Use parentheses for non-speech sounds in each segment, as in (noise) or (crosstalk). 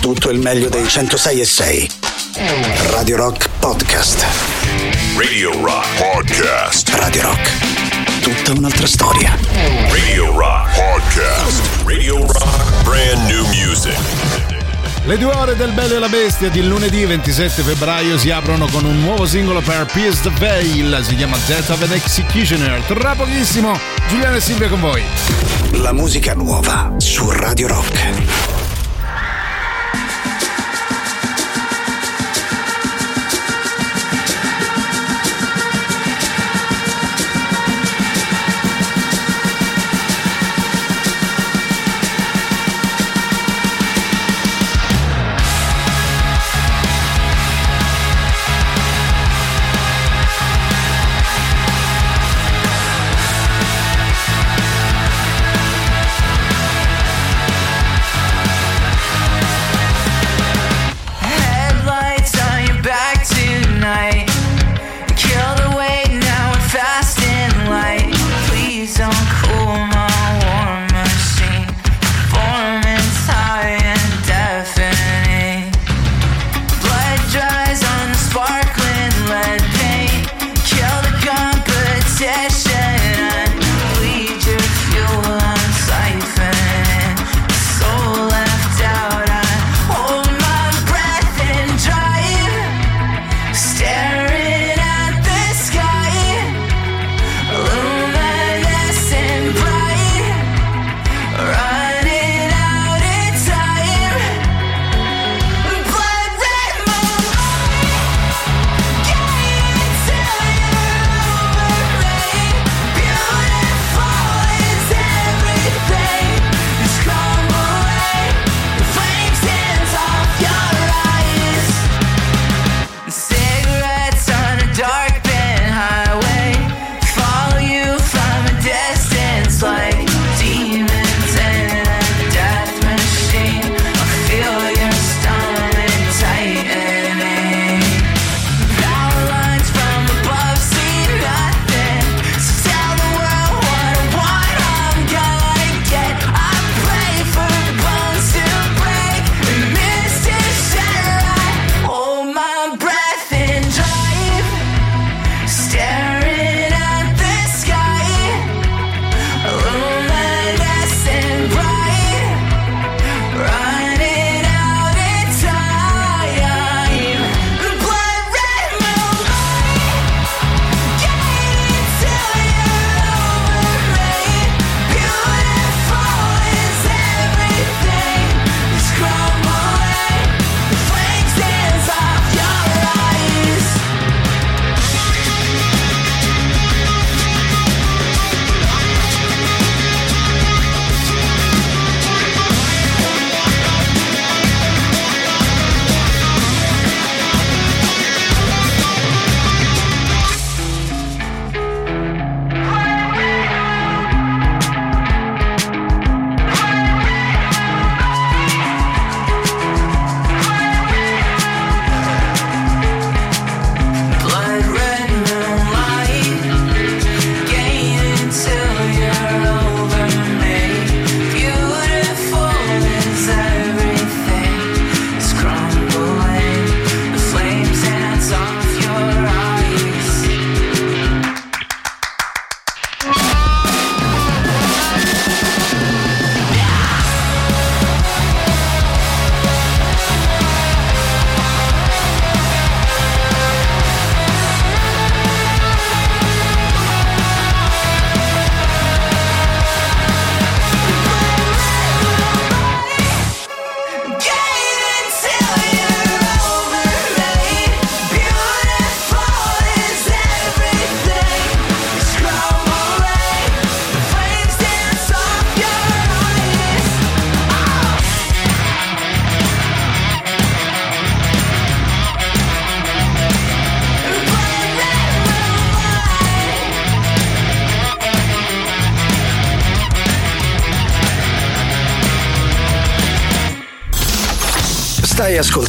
tutto il meglio dei 106 e 6. Radio Rock Podcast. Radio Rock Podcast. Radio Rock. Tutta un'altra storia. Radio Rock Podcast. Radio Rock Brand New Music. Le due ore del Bello e la Bestia di lunedì 27 febbraio si aprono con un nuovo singolo per Pierce the Veil, si chiama Death of an Executioner. Tra pochissimo, Giuliano e Silvia con voi. La musica nuova su Radio Rock.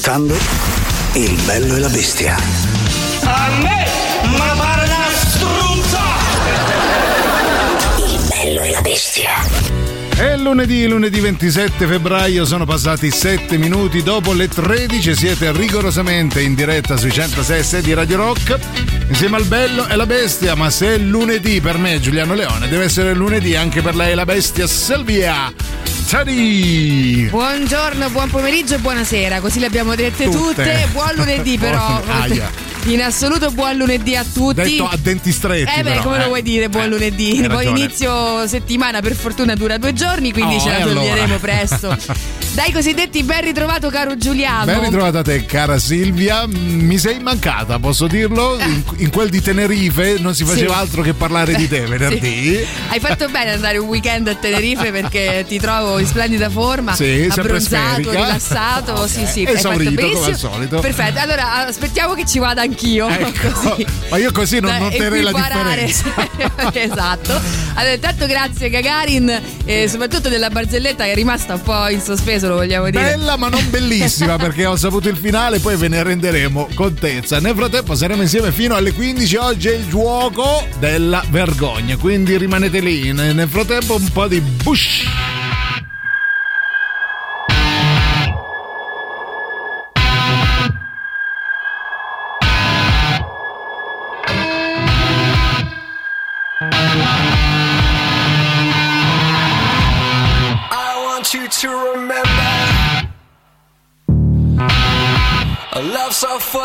Ascoltando Il bello e la bestia. A me, ma pare una struzza! Il bello e la bestia. È lunedì, lunedì 27 febbraio, sono passati 7 minuti dopo le 13, siete rigorosamente in diretta sui 106 di Radio Rock, insieme al bello e la bestia, ma se è lunedì per me Giuliano Leone, deve essere lunedì anche per lei la bestia Silvia. Tadì! Buongiorno, buon pomeriggio e buonasera, così le abbiamo dette tutte. Tutte. Buon lunedì però. (laughs) Aia. In assoluto buon lunedì a tutti. Detto a denti stretti. Eh beh, però, come eh. lo vuoi dire buon Eh, lunedì? Poi inizio settimana per fortuna dura due giorni, quindi Oh, ce la allora? toglieremo presto. (laughs) Dai cosiddetti ben ritrovato caro Giuliano. Ben ritrovata te, cara Silvia. Mi sei mancata, posso dirlo? In, in quel di Tenerife non si faceva Sì. altro che parlare di te (laughs) venerdì. Sì. Hai fatto bene andare un weekend a Tenerife perché ti trovo in splendida forma, Sì, abbronzato, rilassato. Ok. Sì, sì, hai Esaurito, fatto come al solito. Perfetto, allora aspettiamo che ci vada anch'io. Ecco. (laughs) Così. Ma io così non Da noterei la differenza. (laughs) esatto. Allora, intanto grazie Gagarin, e soprattutto della barzelletta che è rimasta un po' in sospeso, lo vogliamo dire. Bella ma non bellissima perché ho saputo il finale, poi ve ne renderemo contezza. Nel frattempo saremo insieme fino alle 15. Oggi è il gioco della vergogna, quindi rimanete lì. Nel frattempo un po' di Bush.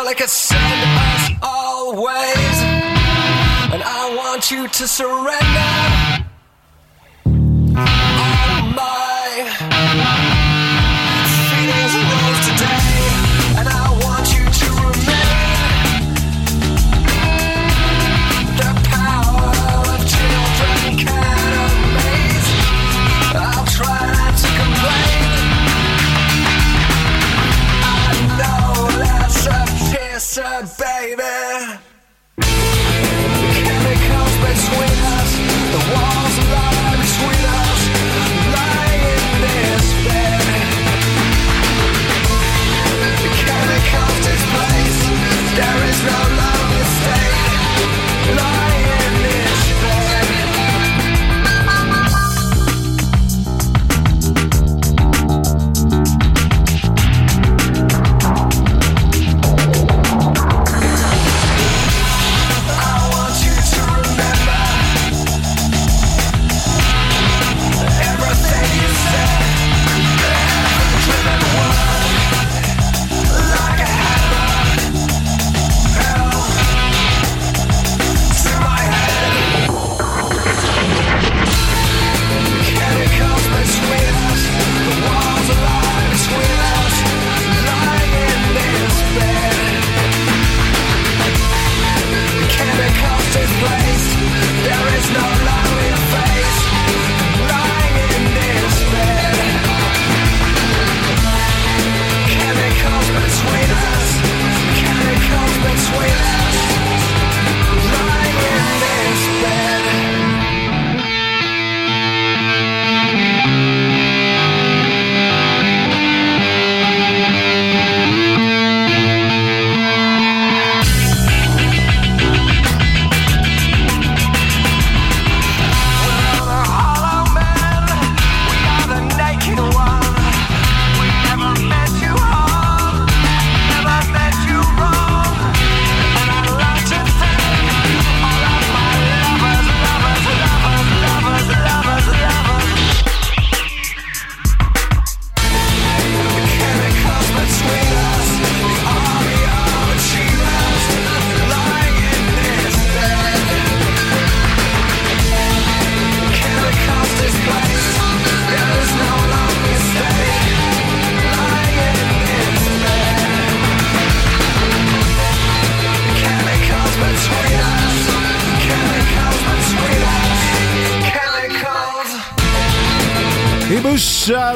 Full it send us always. And I want you to surrender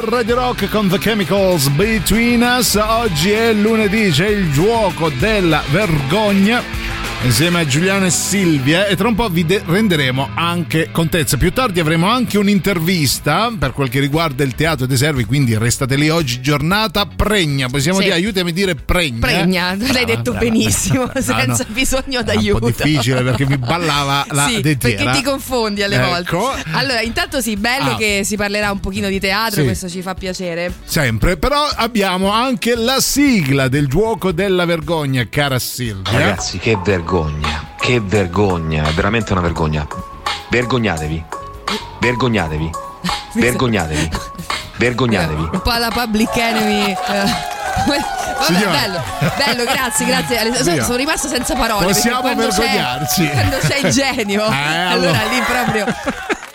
Radio Rock con The Chemicals Between Us. Oggi è lunedì, c'è il gioco della vergogna. Insieme a Giuliano e Silvia e tra un po' vi de- renderemo anche contezza. Più tardi avremo anche un'intervista per quel che riguarda il teatro dei servi, quindi restate lì oggi giornata pregna, possiamo Sì. dire aiutami a dire pregna. Pregna, eh? l'hai Brava, detto brava. benissimo, (laughs) No, senza no. bisogno È d'aiuto. un po' difficile perché mi ballava (laughs) la sì, dentiera. perché ti confondi alle Ecco. volte. Allora, intanto sì, bello Ah. che si parlerà un pochino di teatro, Sì. questo ci fa piacere. Sempre, però abbiamo anche la sigla del gioco della vergogna, cara Silvia. Ragazzi, che vergogna, che vergogna, è veramente una vergogna. Vergognatevi, vergognatevi, (laughs) vergognatevi, vergognatevi. Un po' alla public enemy. eh. Vabbè, Signora. bello, bello, grazie, grazie. Sono, sono rimasta senza parole. perché Possiamo vergognarci. Quando il genio, Eh, allora allora. lì proprio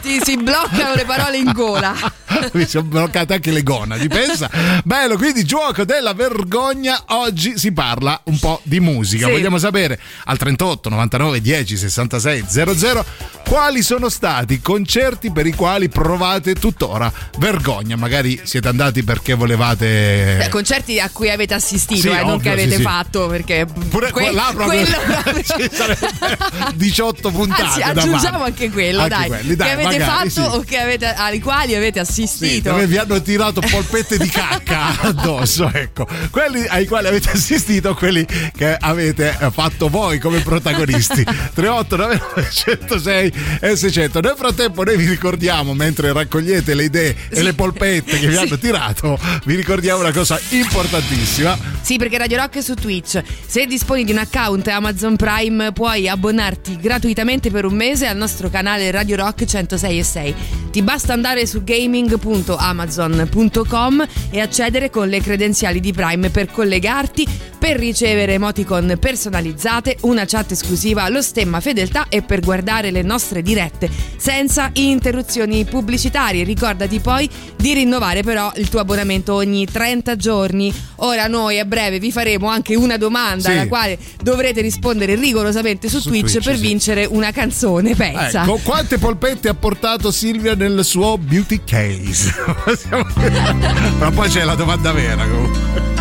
ti si bloccano le parole in gola. (laughs) Mi sono bloccate anche le gonadi, pensa. Bello, quindi gioco della vergogna. Oggi si parla un po' di musica. Sì. Vogliamo sapere al 38 99 10 66 00 quali sono stati i concerti per i quali provate tuttora vergogna. Magari siete andati perché volevate. Eh, concerti a cui avete assistito, Sì, eh, non ovvio, che avete sì, sì. fatto, perché Pure que- là proprio, quello (laughs) ci (laughs) sarebbe (laughs) 18 puntate. Anzi, aggiungiamo anche quello, Anche dai, quelli, dai, che avete magari, fatto sì. o che avete, ai quali avete Sì, assistito. dove vi hanno tirato polpette di cacca addosso, ecco. Quelli ai quali avete assistito, quelli che avete fatto voi come protagonisti. 38 99 106 e 600. Nel frattempo noi vi ricordiamo, mentre raccogliete le idee e Sì. le polpette che vi Sì. hanno tirato, vi ricordiamo una cosa importantissima. Sì, perché Radio Rock è su Twitch. Se disponi di un account Amazon Prime, puoi abbonarti gratuitamente per un mese al nostro canale Radio Rock 106 e 6. Ti basta andare su gaming.amazon.com e accedere con le credenziali di Prime per collegarti, per ricevere emoticon personalizzate, una chat esclusiva, lo stemma fedeltà e per guardare le nostre dirette senza interruzioni pubblicitarie. Ricordati poi di rinnovare però il tuo abbonamento ogni 30 giorni. Ora noi a breve vi faremo anche una domanda Sì. alla quale dovrete rispondere rigorosamente su, Su Twitch, Twitch, per sì. vincere una canzone, pensa. Ecco, quante polpette ha portato Silvia nel suo beauty case? (laughs) Ma poi c'è la domanda vera comunque.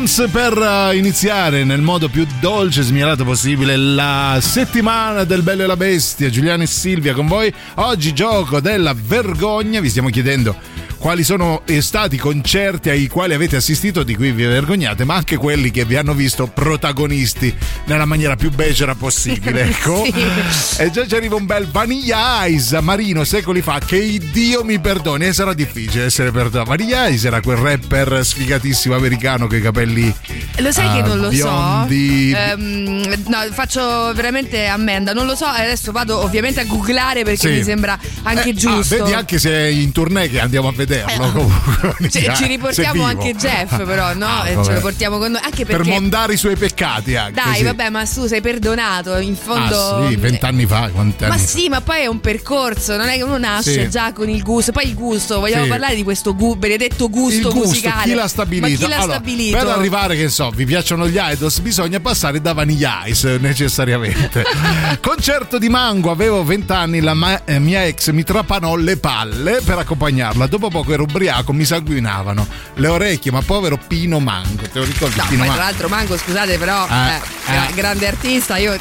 Adams per eh, iniziare nel modo più dolce e smielato possibile la settimana del Bello e la Bestia. Giuliano e Silvia con voi. Oggi gioco della vergogna. Vi stiamo chiedendo quali sono stati i concerti ai quali avete assistito di cui vi vergognate, ma anche quelli che vi hanno visto protagonisti nella maniera più becera possibile. (laughs) Ecco. Sì. E già ci arriva un bel Vanilla Ice Marino secoli fa. Che Dio mi perdoni, e sarà difficile essere perdonato. Vanilla Ice era quel rapper sfigatissimo americano con i capelli. Lo sai che ah, non lo biondi. so? Ehm, no, faccio veramente ammenda. Non lo so, adesso vado ovviamente a googlare perché Sì. mi sembra anche Eh, giusto. ah, vedi anche se è in tournée che andiamo a vederlo. Eh, comunque. (laughs) Ci, ci riportiamo Se vivo. anche Jeff, però, no? Ah, E vabbè. ce lo portiamo con noi. Anche Per perché. mondare i suoi peccati anche. Dai, sì. vabbè, ma tu sei perdonato. In fondo. Ah sì, vent'anni fa, quanti Ma sì, ma poi è un percorso, non è che uno nasce Sì. già con il gusto. Poi il gusto, vogliamo Sì. parlare di questo gu- benedetto gusto, il gusto, musicale. chi l'ha stabilito? Chi l'ha Allora, stabilito? Per arrivare, che so, vi piacciono gli idols, bisogna passare da Vanilla Ice necessariamente. (laughs) Concerto di Mango, avevo 20 anni, la ma- eh, mia ex mi trapanò le palle per accompagnarla. Dopo poco ero ubriaco, mi sanguinavano le orecchie, ma povero Pino Mango, te lo ricordi No, Pino poi tra l'altro Mango, scusate, però Eh, eh, eh. grande artista, io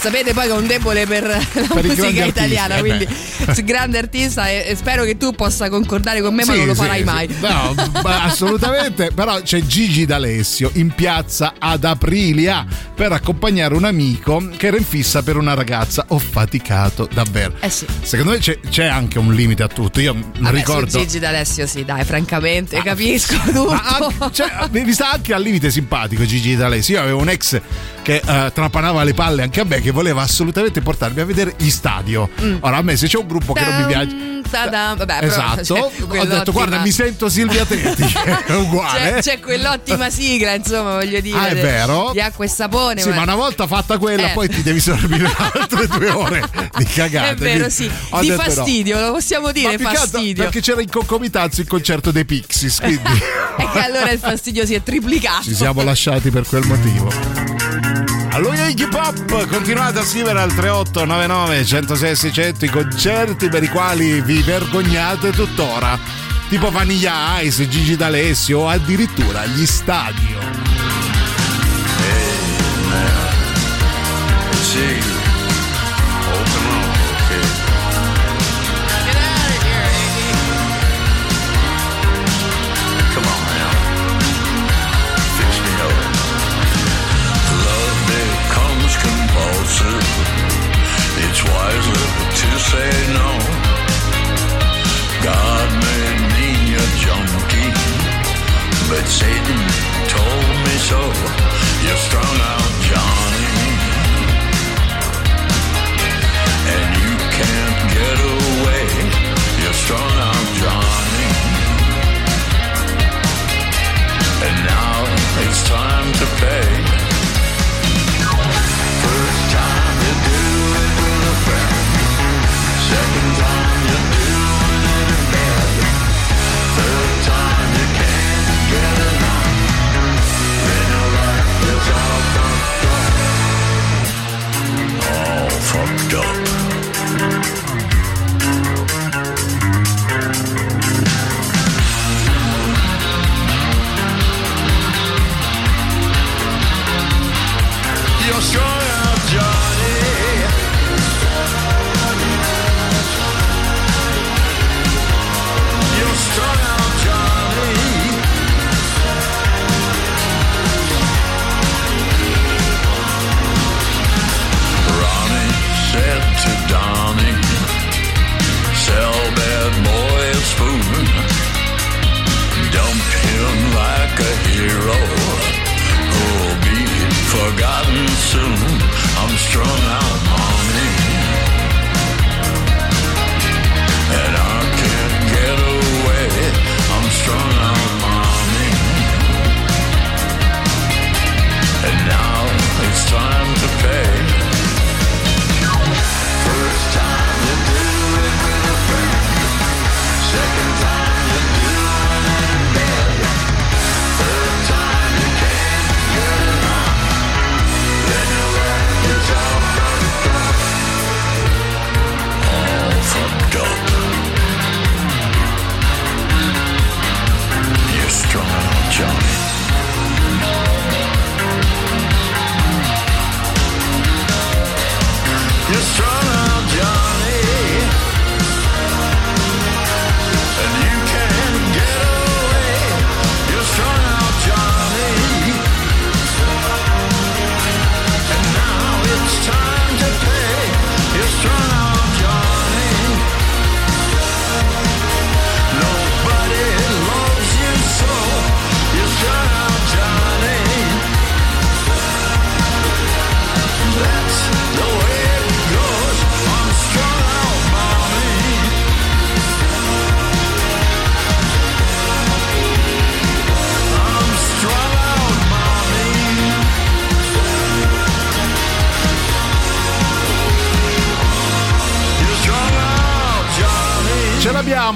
sapete poi che ho un debole per (laughs) la Per musica artisti, italiana, eh quindi su grande artista e, e spero che tu possa concordare con me, ma Sì, non lo sì, farai sì. mai. No, (laughs) ma assolutamente. Però c'è Gigi D'Alessio in piazza ad Aprilia per accompagnare un amico che era in fissa per una ragazza. Ho faticato davvero. Eh sì. Secondo me c'è, c'è anche un limite a tutto. Io mi Vabbè, ricordo. Gigi D'Alessio sì, dai, francamente, capisco tutto. Ma anche- cioè, mi sta anche al limite simpatico Gigi D'Alessio. Io avevo un ex che eh, trapanava le palle anche a me, che voleva assolutamente portarmi a vedere gli stadio. Ora, a me se c'è un gruppo che non mi piace. Mm. Tadam. Vabbè, però, Esatto, cioè, ho quell'ottima- detto guarda mi sento Silvia Tetti, (laughs) è uguale. C'è, c'è quell'ottima sigla, insomma, voglio dire. Ah, è vero? Di acqua e sapone. Sì, ma una volta fatta quella, Eh. poi ti devi sorbire (laughs) altre due ore di cagate. È vero, sì. Di detto no. fastidio, lo possiamo Ma dire, fastidio. Perché c'era in concomitanza il concerto dei Pixies, quindi (laughs) E che allora il fastidio si è triplicato. ci siamo lasciati per quel motivo. Allora Iggy Pop, continuate a scrivere al 3899 106 600 i concerti per i quali vi vergognate tuttora. Tipo Vanilla Ice, Gigi D'Alessio o addirittura gli stadio. Say no. God a junkie, but Satan told me so. You're strung out, Johnny. And you can't get away. You're strung out, Johnny. And now it's time to pay. Like a hero who'll be forgotten soon. I'm strung out, mommy. And I can't get away. I'm strung out, mommy. And now it's time to pay.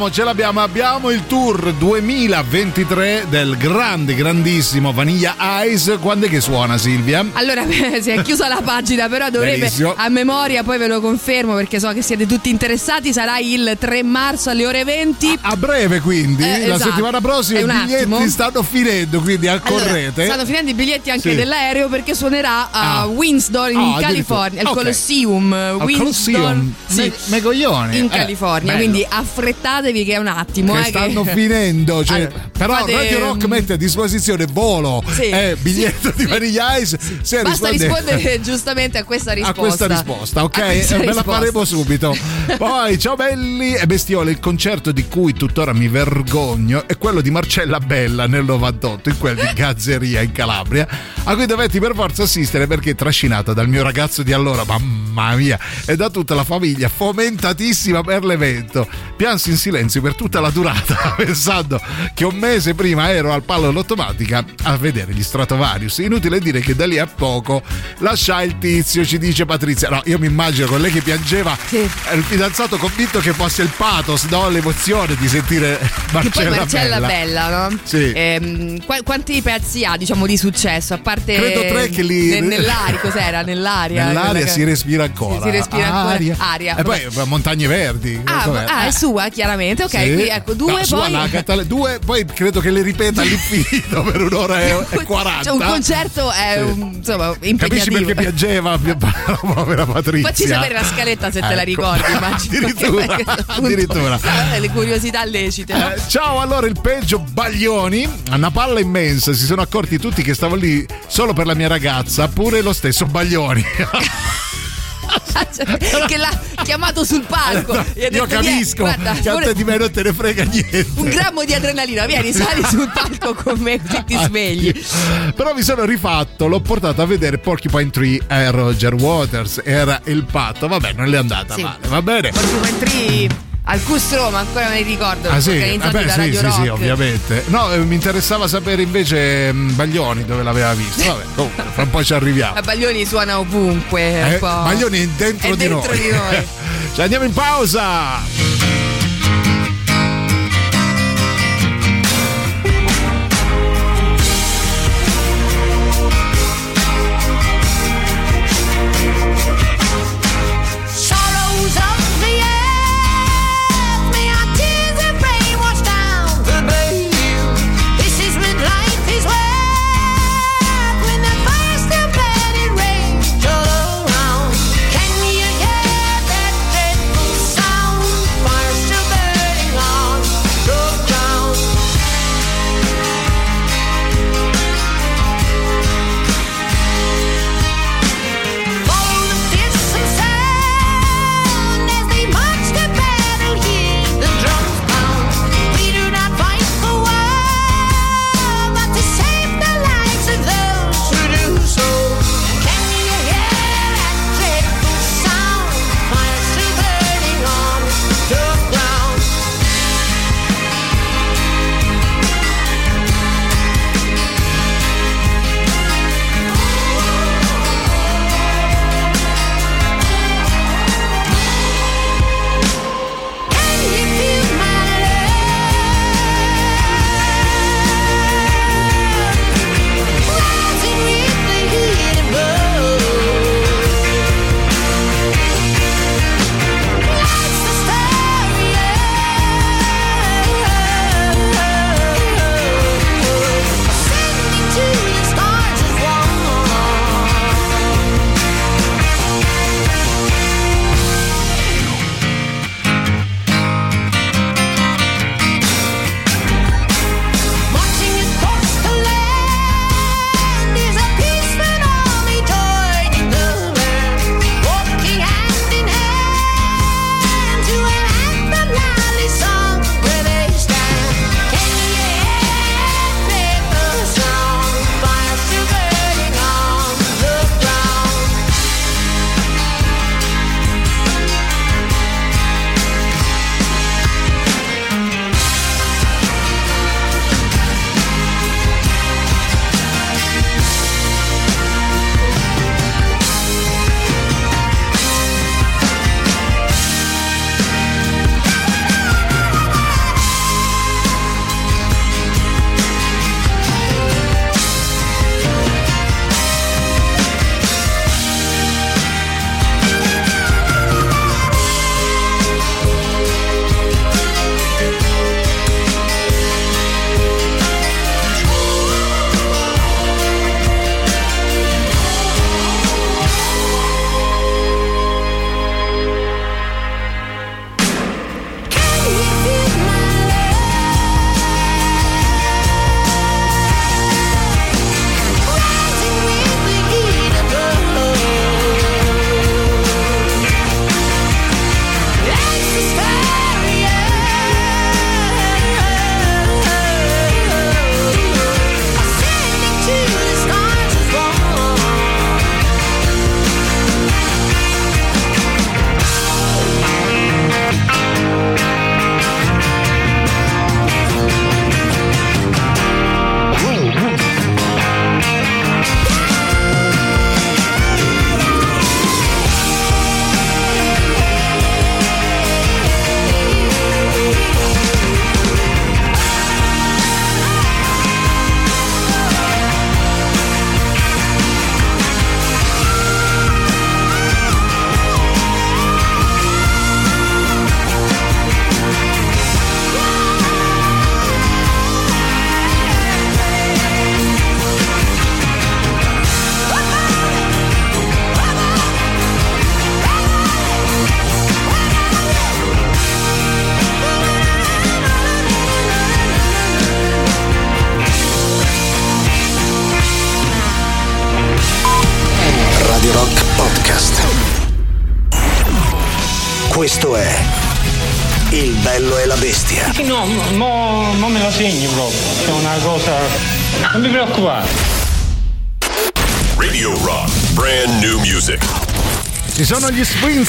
L'abbiamo, ce l'abbiamo. Abbiamo il tour 2023 del grande, grandissimo Vanilla Ice. Quando è che suona Silvia? Allora, (laughs) si è chiusa la pagina, però dovrebbe Benissimo. a memoria, poi ve lo confermo perché so che siete tutti interessati. Sarà il 3 marzo alle ore 20. A breve quindi, Eh, la esatto. settimana prossima È i biglietti attimo. stanno finendo, quindi Allora, accorrete. stanno finendo i biglietti anche Sì. dell'aereo perché suonerà a Ah. Windsor in Ah, California, al addirittura. Ok. Colosseum. Al Windsor, Colosseum, sì, me- in Eh, California. bello. Quindi affrettatevi che è un attimo. che eh, stanno che- (laughs) finendo, cioè, Allora, però fate, Radio Rock mette a disposizione volo Sì. e biglietto Sì, di sì. Vanilla Ice. Se Basta risponde- rispondere (laughs) giustamente a questa a risposta. questa risposta, ok? A questa Eh, Ve la risposta. faremo subito. Poi, ciao belli e bestiole, il concerto di cui tuttora mi vergogno è quello di Marcella Bella nel 98, in quel di Gazzeria in Calabria, a cui dovetti per forza assistere perché trascinata dal mio ragazzo di allora, mamma mia, e da tutta la famiglia, fomentatissima per l'evento. Piansi in silenzio per tutta la durata, (laughs) pensando che un mese prima ero al palo dell'automatica a vedere gli Stratovarius. Inutile dire che da lì a poco lasciai il tizio, ci dice Patrizia. No, io mi immagino con lei che piangeva, Sì. eh, il fidanzato convinto che fosse il pathos, no? l'emozione di sentire Che poi Marcella, Marcella Bella. Bella, no? Sì. Ehm, qua- quanti pezzi ha, diciamo, di successo? A parte. Credo tre che li- ne- nell'aria, cos'era? Nell'aria. (laughs) Nell'aria che- si respira ancora. Sì, si respira ancora. Aria. Aria. E poi Montagne Verdi. Ah, ah, è Eh. sua, chiaramente. Ok, Sì. quindi ecco, due No, poi. no, Catale- due, poi credo che le ripeta (laughs) all'infinito per un'ora e, e 40. Cioè, un concerto è Sì. un, insomma Capisci impegnativo. perché piangeva (laughs) la povera Patrizia? Facci sapere la scaletta se te la Ecco. ricordi, (laughs) immagino. Addirittura, addirittura. Le curiosità lecite. no? Eh, ciao, allora il peggio Baglioni, una palla immensa, si sono accorti tutti che stavo lì solo per la mia ragazza, pure lo stesso Baglioni. Che l'ha chiamato sul palco. Ha Io detto, "Vieni, capisco guarda, che a te di me non te ne frega niente. un grammo di adrenalina, vieni, sali sul palco con me così ti svegli. Però mi sono rifatto, l'ho portato a vedere Porcupine Tree e Roger Waters. Era il patto. Vabbè, non le è andata Sì. male, va bene. Porcupine Tree al Custrom, ancora me ne ricordo. Ah sì, Vabbè, da sì, Radio sì, Rock. sì, ovviamente. No, eh, mi interessava sapere invece mh, Baglioni dove l'aveva visto. Vabbè, (laughs) comunque, fra un po' ci arriviamo. Ma Baglioni suona ovunque. Eh, Baglioni è dentro, è di, dentro noi. di noi. (laughs) Ci andiamo in pausa.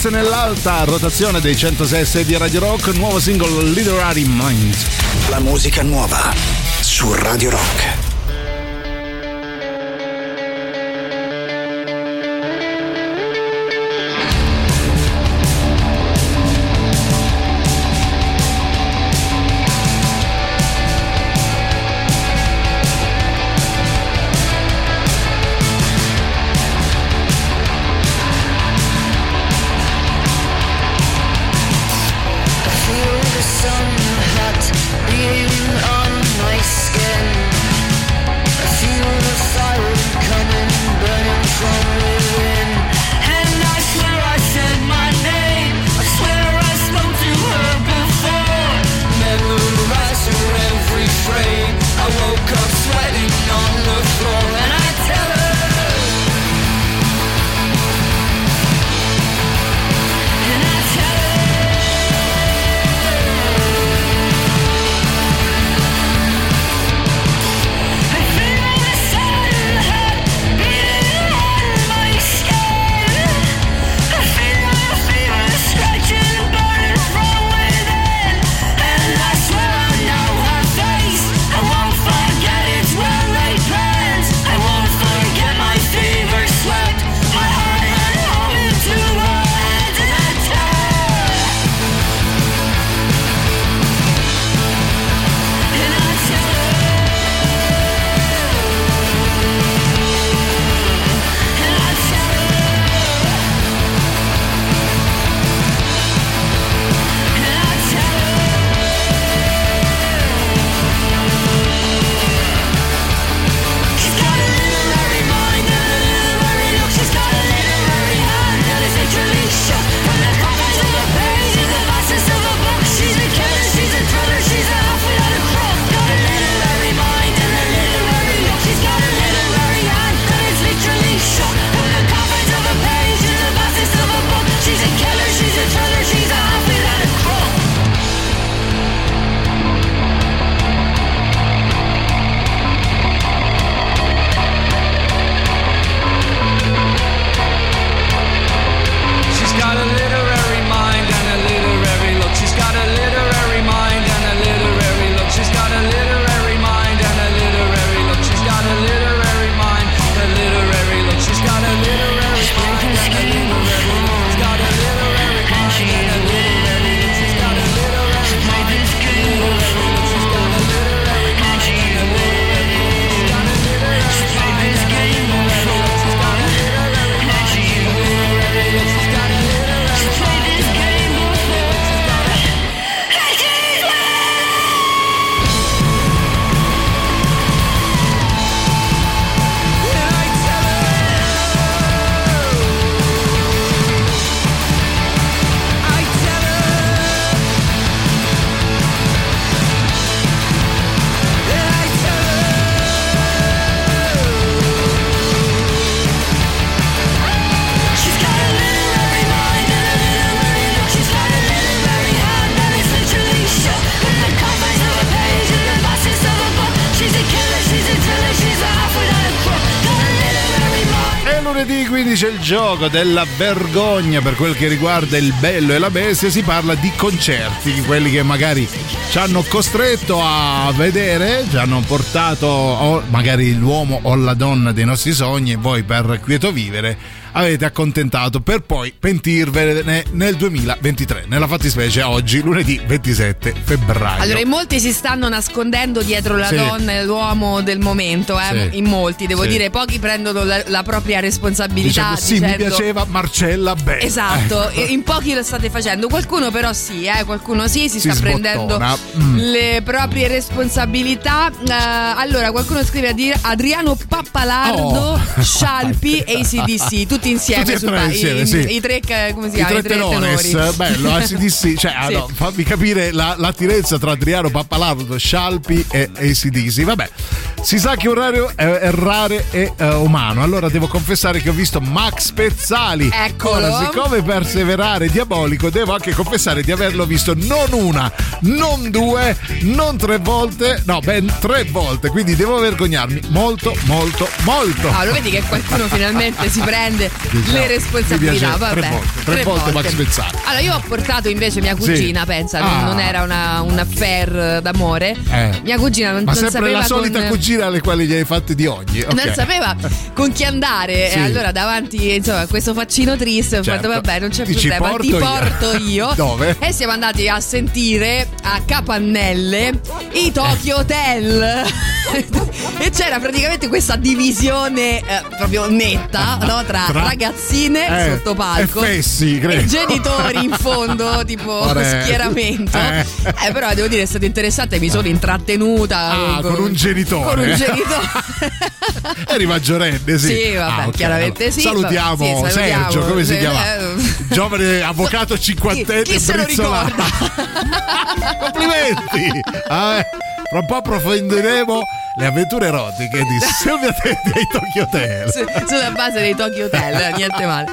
Nell'alta rotazione dei 106 di Radio Rock, nuovo singolo Literary Mind. La musica nuova su Radio Rock. gioco della vergogna per quel che riguarda il bello e la bestia, si parla di concerti, quelli che magari ci hanno costretto a vedere, ci hanno portato magari l'uomo o la donna dei nostri sogni e voi per quieto vivere avete accontentato per poi pentirvene nel 2023, nella fattispecie oggi, lunedì 27 febbraio. Allora, in molti si stanno nascondendo dietro la sì. donna e l'uomo del momento, eh? sì. in molti, devo sì. dire, pochi prendono la, la propria responsabilità. Diciamo, dicendo, sì, dicendo... mi piaceva Marcella Bella. Esatto, ecco. in pochi lo state facendo, qualcuno però sì, eh? qualcuno sì, si, si sta sbottona. prendendo mm. le proprie responsabilità. Eh, allora, qualcuno scrive a dire Adriano Pappalardo, oh. Scialpi e ACDC, tutti (laughs) tutti insieme. Tutti e tre insieme, i, sì. I tre, come si chiama? I tre, tenores. tenori. Eh, bello, ACDC. Cioè, ah, sì. (laughs) Cioè, ah, no, fammi capire la, l'attirezza tra Adriano Pappalardo, Scialpi e ACDC. Vabbè, si sa che orario eh, errare è eh, umano. Allora devo confessare che ho visto Max Pezzali. Eccolo. Ora, siccome perseverare è diabolico, devo anche confessare di averlo visto non una, non due, non tre volte, no, ben tre volte. Quindi devo vergognarmi molto, molto, molto. Ah, lo vedi che qualcuno finalmente si prende Diciamo, le responsabilità. Vabbè, tre volte, tre volte Max Pezzali. Allora, io ho portato invece mia cugina, Sì. pensa, Ah. non era una, un affair d'amore. Eh. Mia cugina non, Ma non sapeva la solita con- cugina alle quali gli hai fatte di oggi. ok. Non sapeva con chi andare Sì. e allora davanti insomma a questo faccino triste ho Certo. fatto vabbè non c'è Dici, problema ti porto io. porto io (laughs) Dove? e siamo andati a sentire a Capannelle i Tokyo Hotel e c'era praticamente questa divisione eh, proprio netta no? tra, Tra- ragazzine Eh, sotto palco e fessi, e genitori in fondo (laughs) tipo Ore. schieramento Eh. eh, però devo dire è stato interessante mi sono intrattenuta Ah, con un genitore. con un genitore (laughs) Eri maggiorenne, sì. Sì, vabbè, Ah, ok, chiaramente sì. Salutiamo, Sì, salutiamo. Sergio, come si Eh, chiama? eh, Giovane avvocato cinquantenne chi se lo brizzolato. (laughs) Complimenti! Ah, eh. Fra un po' approfondiremo le avventure erotiche di Silvia (laughs) Tetti ai Tokyo Hotel. su- sulla base dei Tokyo Hotel, niente male.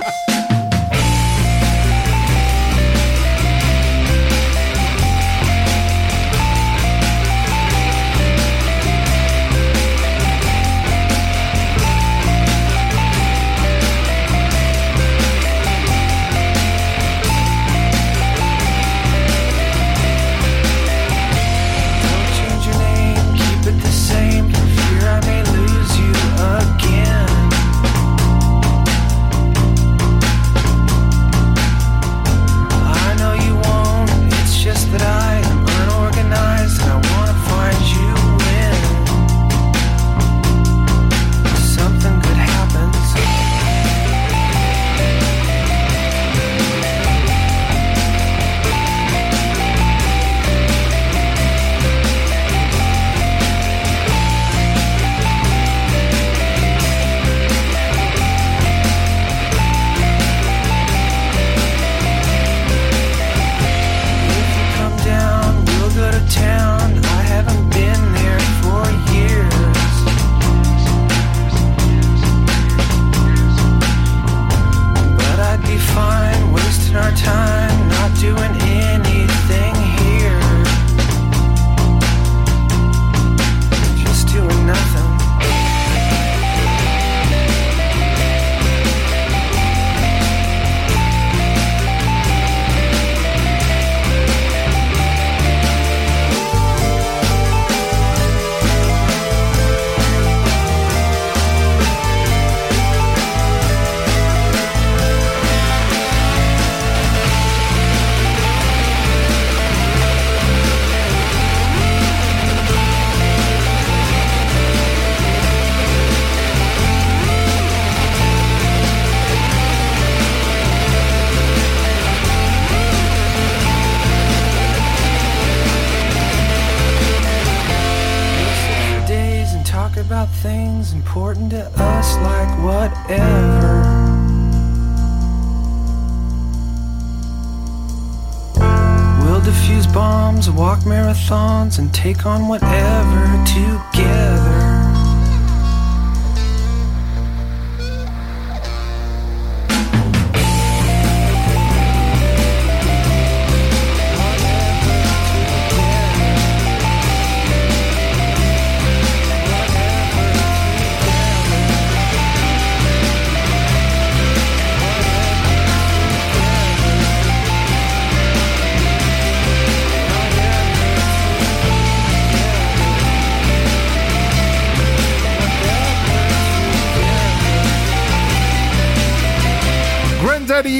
And take on whatever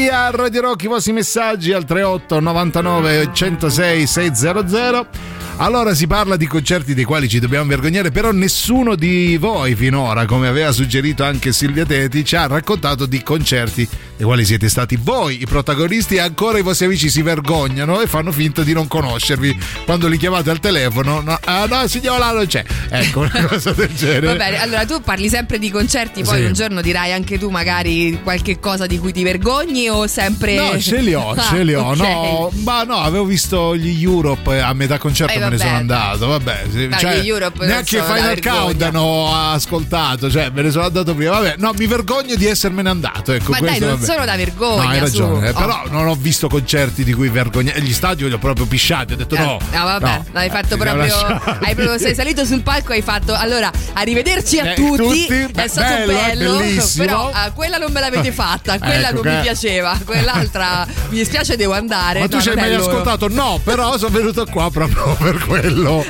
Grandaria Radio Rock, i vostri messaggi al 38 99 106 600. Allora si parla di concerti dei quali ci dobbiamo vergognare, però nessuno di voi finora, come aveva suggerito anche Silvia Teti, ci ha raccontato di concerti dei quali siete stati voi i protagonisti e ancora i vostri amici si vergognano e fanno finta di non conoscervi. Quando li chiamate al telefono, no, ah no signora non c'è. Ecco, una (laughs) cosa del genere. Va bene, allora tu parli sempre di concerti, poi Sì. un giorno dirai anche tu magari qualche cosa di cui ti vergogni o sempre... No, ce li ho, Ah, ce li ho. (laughs) ok. No, ma no, avevo visto gli Europe a metà concerto, Eh, me me ne vabbè. sono andato, vabbè. Dai, cioè, Europe neanche Final. Countdown ho ascoltato, cioè me ne sono andato prima. Vabbè, no, mi vergogno di essermene andato. Ecco, Ma dai, questo, non vabbè. sono da vergogna, No, hai ragione, eh, però non ho visto concerti di cui vergognare. Gli stadi li ho proprio pisciati, ho detto no. Eh, no, vabbè, no, l'hai eh, fatto siamo proprio. Hai proprio sei (laughs) salito sul palco e hai fatto. Allora, arrivederci a Eh, tutti. tutti, è stato bello, eh, bello. Però ah, quella non me l'avete fatta, (laughs) quella Ecco non mi piaceva. Quell'altra mi dispiace, devo andare. Ma tu No, ci hai mai ascoltato? No, però sono venuto qua proprio (laughs) per quello.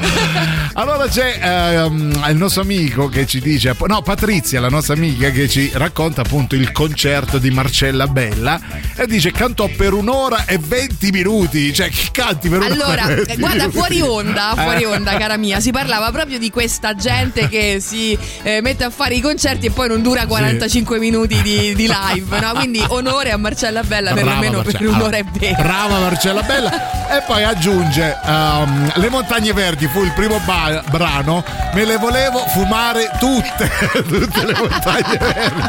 Allora c'è ehm, il nostro amico che ci dice, no, Patrizia, la nostra amica, che ci racconta appunto il concerto di Marcella Bella e dice cantò per un'ora e 20 minuti. Cioè, che canti per un'ora Allora, e eh, 20 guarda, minuti? fuori onda, fuori Eh. onda, cara mia, si parlava proprio di questa gente che si eh, mette a fare i concerti e poi non dura 45 minuti di, di (laughs) live, no? Quindi onore a Marcella Bella perlomeno per un'ora e venti. Brava Marcella Bella. E poi aggiunge: ehm, Le montagne verdi fu il primo ba- brano. Me le volevo fumare tutte. (laughs) tutte le montagne verdi.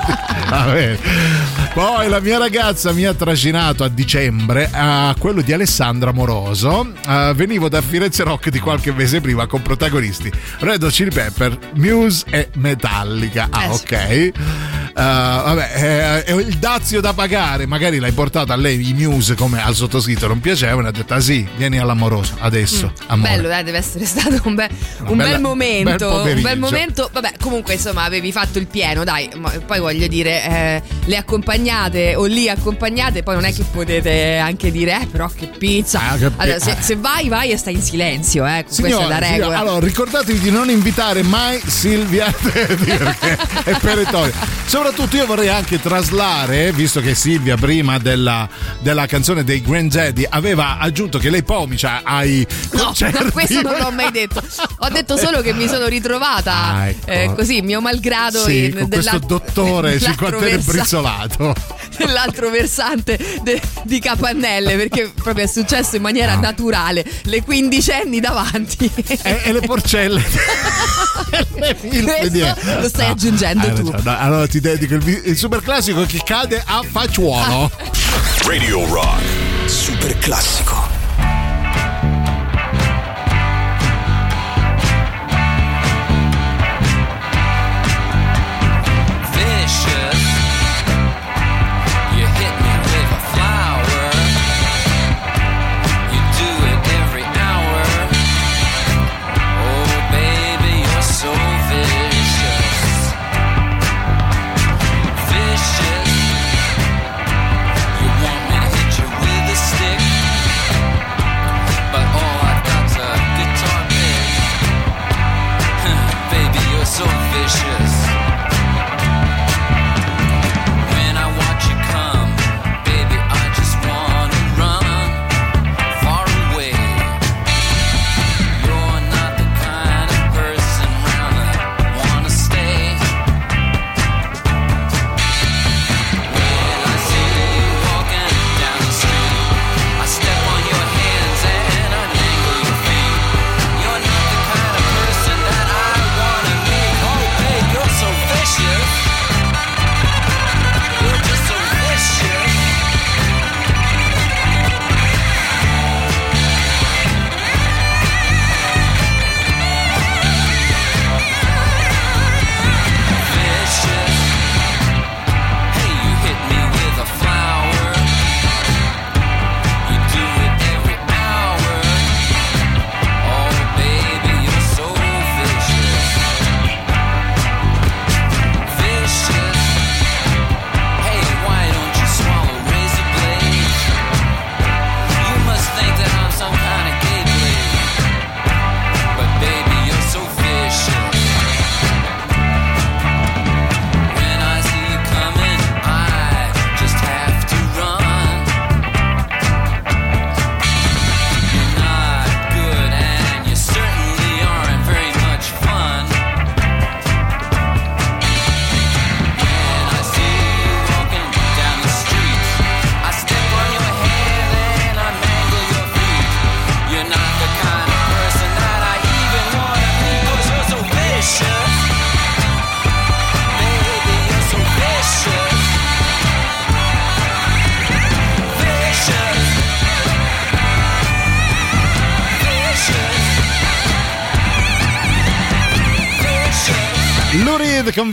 Va bene. Poi la mia ragazza mi ha trascinato a dicembre a quello di Alessandra Moroso. Eh, venivo da Firenze Rock di qualche mese prima con protagonisti Red Hot Chili Pepper, Muse e Metallica. Ah, Eh, ok. Eh, vabbè, eh, il dazio da pagare. Magari l'hai portata a lei i Muse come al sottoscritto non piacevano. Ha detto: Ah sì, vieni all'amoroso adesso. amore." Bello, dai, deve essere stato un, be- un bella- bel momento. bel un bel momento. Vabbè, comunque, insomma, avevi fatto il pieno, dai. Ma poi voglio dire, eh, le accompagnate o lì accompagnate, poi non è che potete anche dire, eh, però che pizza. Ah, che allora, se, eh. se vai, vai e stai in silenzio, eh. Questa è Signora, la signora, regola. allora ricordatevi di non invitare mai Silvia (laughs) perché è perentoria. Soprattutto io vorrei anche traslare, visto che Silvia prima della, della canzone dei Granddaddy aveva aggiunto che lei pomicia ai No, concerti. Questo non l'ho mai detto. Ho detto solo che mi sono ritrovata Ah, ecco. eh, così, mio malgrado, Sì, in- con questo dottore (laughs) nell'altro cinquantenne brizzolato. nell'altro (laughs) versante de- di Capannelle perché proprio è successo in maniera naturale le quindicenni davanti e, e le porcelle (laughs) le Questo lo stai No, aggiungendo hai tu. No, allora ti dedico il, il super classico che cade a facciuolo Radio Rock. Super classico.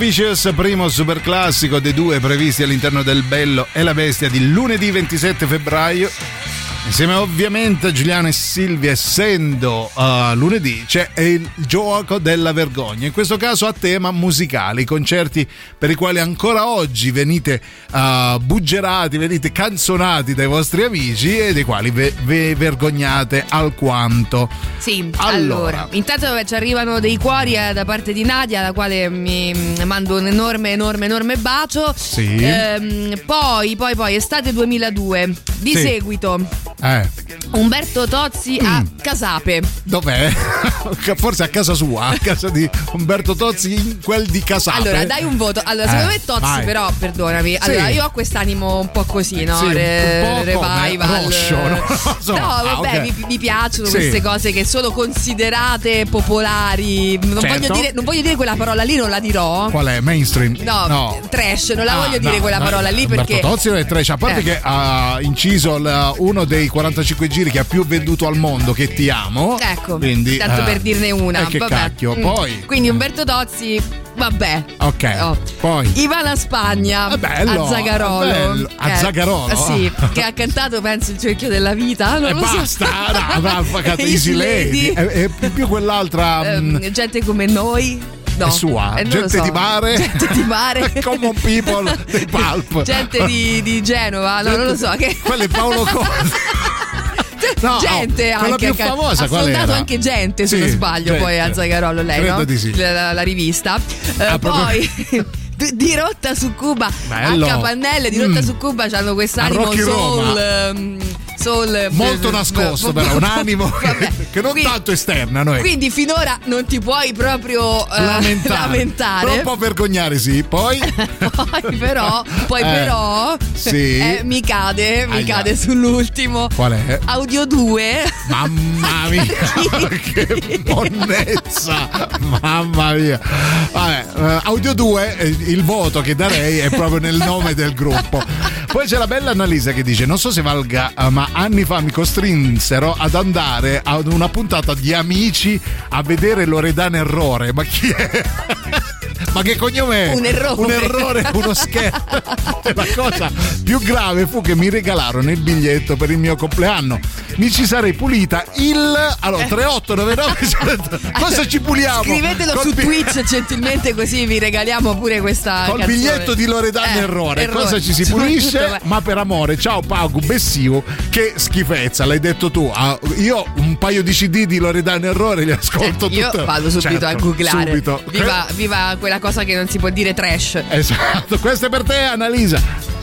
Vicious, primo super classico dei due previsti all'interno del Bello e la Bestia di lunedì 27 febbraio. Insieme ovviamente a Giuliano e Silvia, essendo uh, lunedì, c'è il gioco della vergogna. In questo caso a tema musicale, i concerti per i quali ancora oggi venite uh, buggerati, venite canzonati dai vostri amici e dei quali ve, ve vergognate alquanto. Sì, Allora. allora, intanto vabbè, ci arrivano dei cuori eh, da parte di Nadia, alla quale mi mm, mando un enorme, enorme, enorme bacio. Sì. Ehm, poi, poi, poi, estate 2002, di Sì. seguito, Eh, Umberto Tozzi a Casape. dov'è? (laughs) Forse a casa sua, a casa di Umberto Tozzi, in quel di Casape. Allora, dai un voto. Allora, Eh, secondo me Tozzi, vai. però, perdonami. Allora, io ho quest'animo un po' così, no? Sì, Re- revival. Roscio, no? (laughs) So. No, Ah, vabbè, ok. mi, mi piacciono Sì. queste cose che sono considerate popolari. Non, Certo. voglio dire, non voglio dire quella parola lì, non la dirò. Qual è? Mainstream? No, trash, non la Ah, voglio dire no, quella no, parola lì Umberto perché. Tozzi non è trash, a parte Eh. che ha inciso la- uno dei 45 giri che ha più venduto al mondo, che ti amo. Ecco, Quindi, tanto eh, per dirne una. E che vabbè. cacchio, Mm. poi. Quindi Umberto Tozzi, vabbè. Ok, Oh. poi. Ivana Spagna È bello, a Zagarolo. bello. A Zagarolo? Sì, che ha cantato penso il cerchio della vita. Non E so. basta, no, va, fa- fa- Easy Lady. Lady. È, è più quell'altra. mm, gente come noi. No, È sua, eh, gente so. di mare. Gente di mare. (laughs) Common people dei Pulp. gente di, di Genova, no, non lo so. Che... Quello è Paolo Conte. (laughs) No, gente quella anche più famosa ha fondato anche gente se Sì, non sbaglio gente. poi a Zagarolo lei Credo no? di sì. la, la rivista Eh, Ah, proprio- poi (laughs) di- di rotta su Cuba Bello. a Capannelle di rotta Mm. su Cuba hanno quest'animo soul ehm, soul Molto eh, nascosto, eh, però, un animo (laughs) vabbè. che, non Quindi- tanto esterna, noi. quindi finora non ti puoi proprio eh, lamentare. lamentare. Un po' vergognare, sì. Poi. (laughs) poi però, poi (laughs) Eh, però sì. eh, mi cade, mi Aia. cade sull'ultimo. Qual è? Audio 2. Mamma mia, che monnezza! Mamma mia. Vabbè, eh, Audio 2, eh, il voto che darei è proprio nel nome del gruppo. Poi c'è la bella Annalisa che dice: Non so se valga, eh, anni fa mi costrinsero ad andare ad una puntata di amici a vedere Loredana Errore. Ma chi è? Ma che cognome è? Un errore. Un errore, uno scherzo. La cosa più grave fu che mi regalarono il biglietto per il mio compleanno. Mi ci sarei pulita il. Allora, 3899. (laughs) Cosa ci puliamo? Scrivetelo Col su bi- Twitch gentilmente così vi regaliamo pure questa Col canzone. biglietto di Loredana Eh, errore. errore. cosa ci si pulisce? ma- per amore, ciao Pagu Bessiu, che schifezza, l'hai detto tu. Ah, io un paio di CD di Loredana errore li ascolto Io tutto. vado subito Certo, a googlare. Subito. Viva, viva quella cosa che non si può dire trash. Esatto, questo è per te, Annalisa.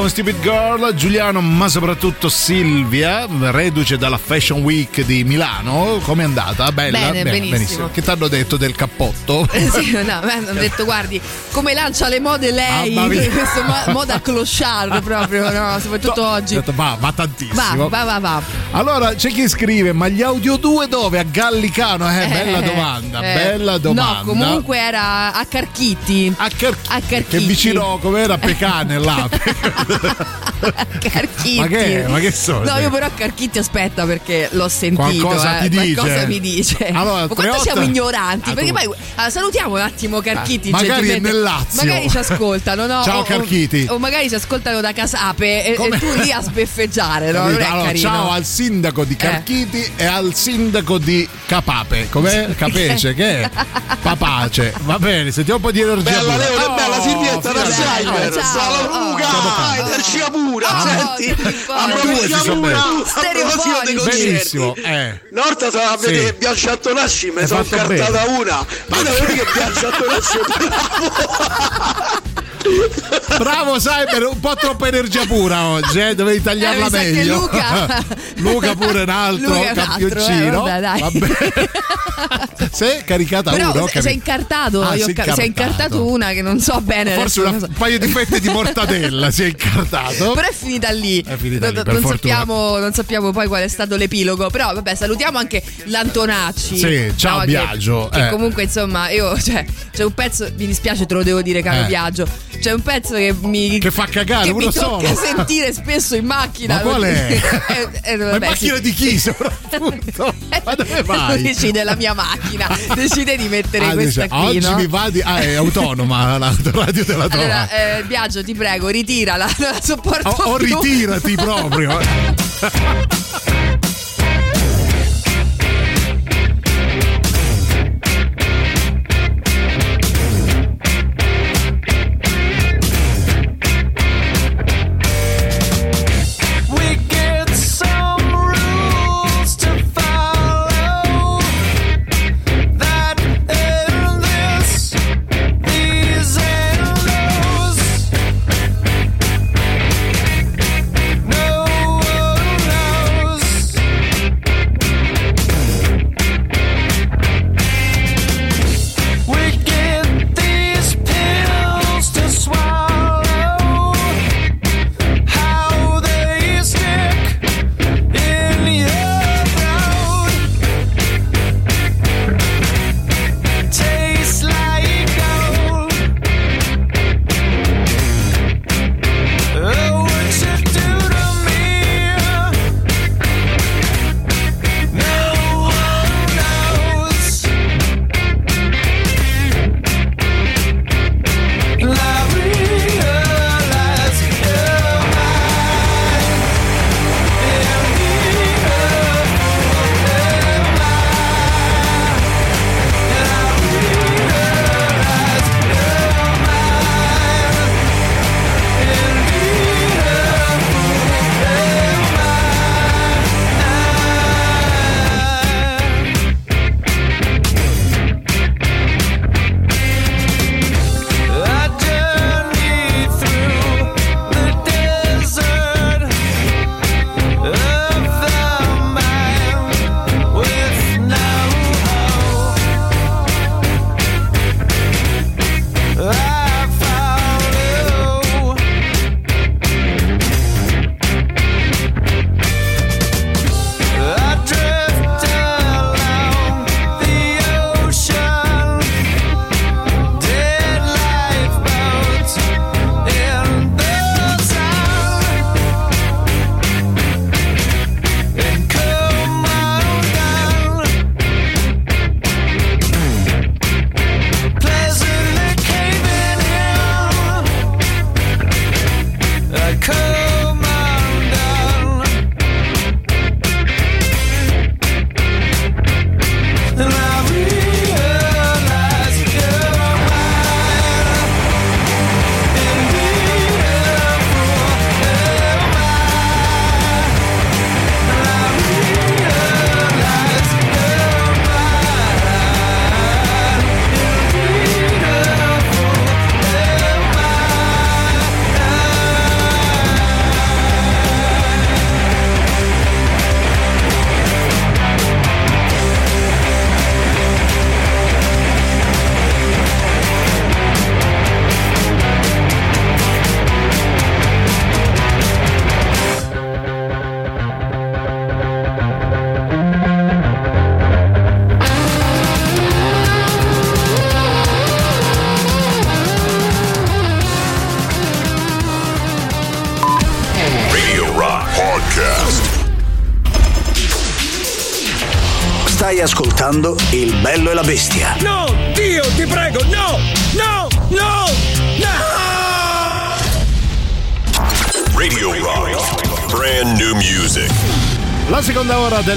Con Stupid Girl, Giuliano, ma soprattutto Silvia, reduce dalla Fashion Week di Milano. Com'è andata? Bella? Bene, benissimo. Che ti hanno detto del cappotto? (laughs) Eh, sì, no, me hanno (laughs) detto guardi come lancia le mode lei mia. (laughs) questo mo- moda clochard proprio no? soprattutto Ho oggi detto, va, va va tantissimo. va va va Allora c'è chi scrive: Ma gli audio 2 dove? A Gallicano? Eh, bella Eh, domanda, eh. bella domanda. no comunque era a Carchitti a, Car- a Carchitti Che vicino, com'era Pecane là. (laughs) (laughs) Carchitti Ma che- ma che sono? no io però Carchitti aspetta perché l'ho sentito Qualcosa eh, ti dice? qualcosa mi dice Allora, ma quanto 38 siamo ignoranti Ah, perché poi allora, salutiamo un attimo Carchitti Ah, magari è nel Lazio. magari ci ascoltano no? (laughs) Ciao, O- o- Carchiti. o, magari ci ascoltano da Casape e, e Come? tu lì a sbeffeggiare no? non è Allora, ciao al sindaco di Carchiti e al sindaco di Capape. Com'è? (laughs) Capece? Che è? Papace. Va bene, sentiamo un po' di energia. Bella. Leone, Oh, da figata. Cyber, ciao. Sala Luca, Oh. energia pura, Oh, senti, che a proposito dei concerti. Eh. volta stavo a vedere Biagio Antonacci, me Hai sono cartata una, ma devo dire che Biagio Antonacci è Bravo Cyber, un po' troppa energia pura oggi, eh? dovevi tagliarla Eh, che meglio. Luca- (laughs) Luca pure un altro Luca un altro, campioncino. eh, vabbè, dai. Vabbè. (laughs) Sei caricata però uno, sei incartato Ah, io sei ca- sei incartato una che non so bene Forse una- un paio di fette di mortadella si è incartato. però è finita lì, È finita lì, non, sappiamo, non sappiamo poi qual è stato l'epilogo però vabbè salutiamo anche l'Antonacci Sì, ciao, che- Biagio, che, eh. comunque insomma io cioè, c'è un pezzo mi dispiace te lo devo dire caro Eh. Biagio c'è un pezzo che mi Che fa cagare, che uno solo. sentire spesso in macchina Ma qual è? (laughs) Eh, eh, Ma vabbè, macchina sì. di chi (laughs) soprattutto? Ma dove (laughs) vai? decide la mia macchina decide di mettere Ah, questa dice, qui oggi no? mi va di. Ah, è autonoma l'autoradio della tua. Allora, eh, Biagio, ti prego, ritirala, non la sopporto o, o ritirati proprio.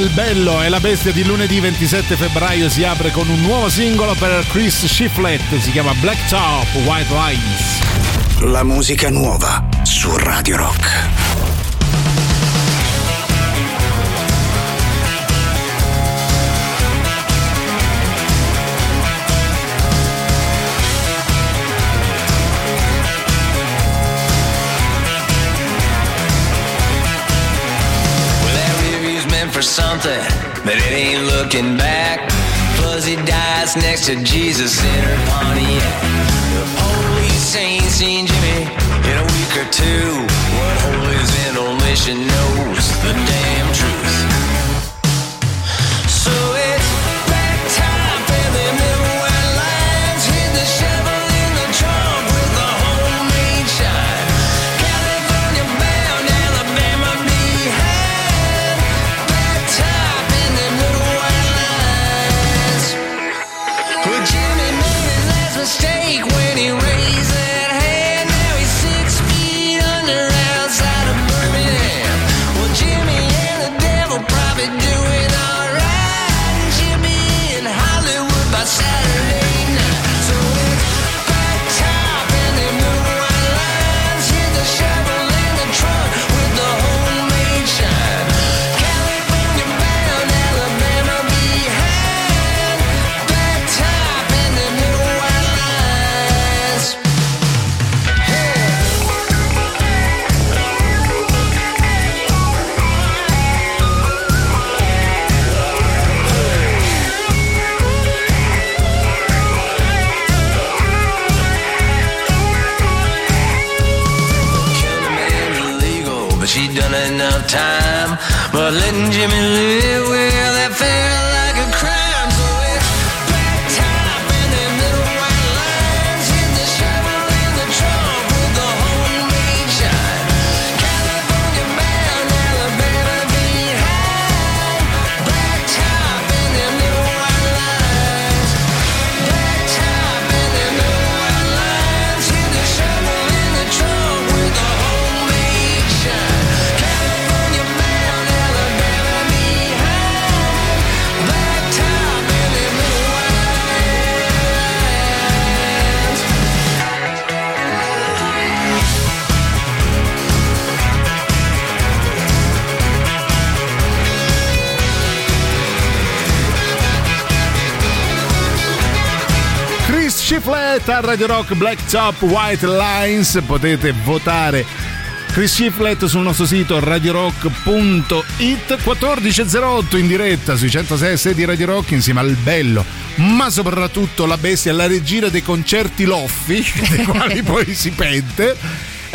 Del Bello e la Bestia di lunedì 27 febbraio si apre con un nuovo singolo per Chris Shiflett, si chiama Black Top White Lines. La musica nuova su Radio Rock. Something, but it ain't looking back. He dies next to Jesus in her Pontiac. The police ain't seen Jimmy in a week or two. What hole is in omission knows the damn truth. Shiflett a Radio Rock Black Top White Lines. Potete votare Chris Shiflett sul nostro sito radiorock.it 14.08 in diretta sui 106 di Radio Rock insieme al bello ma soprattutto la bestia la regina dei concerti loffi (laughs) dei quali poi si pente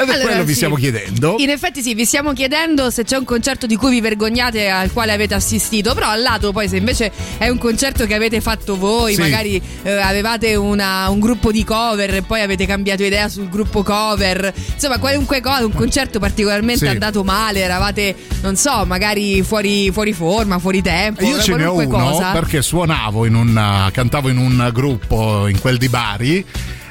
ed è Allora, quello vi sì. stiamo chiedendo In effetti sì, vi stiamo chiedendo se c'è un concerto di cui vi vergognate al quale avete assistito, però al lato poi se invece è un concerto che avete fatto voi, Sì. magari eh, avevate una- un gruppo di cover e poi avete cambiato idea sul gruppo cover, insomma qualunque cosa, un concerto particolarmente Sì. andato male, eravate non so, magari fuori, fuori forma, fuori tempo, Io ce ne ho uno cosa. perché suonavo in un cantavo in un gruppo in quel di Bari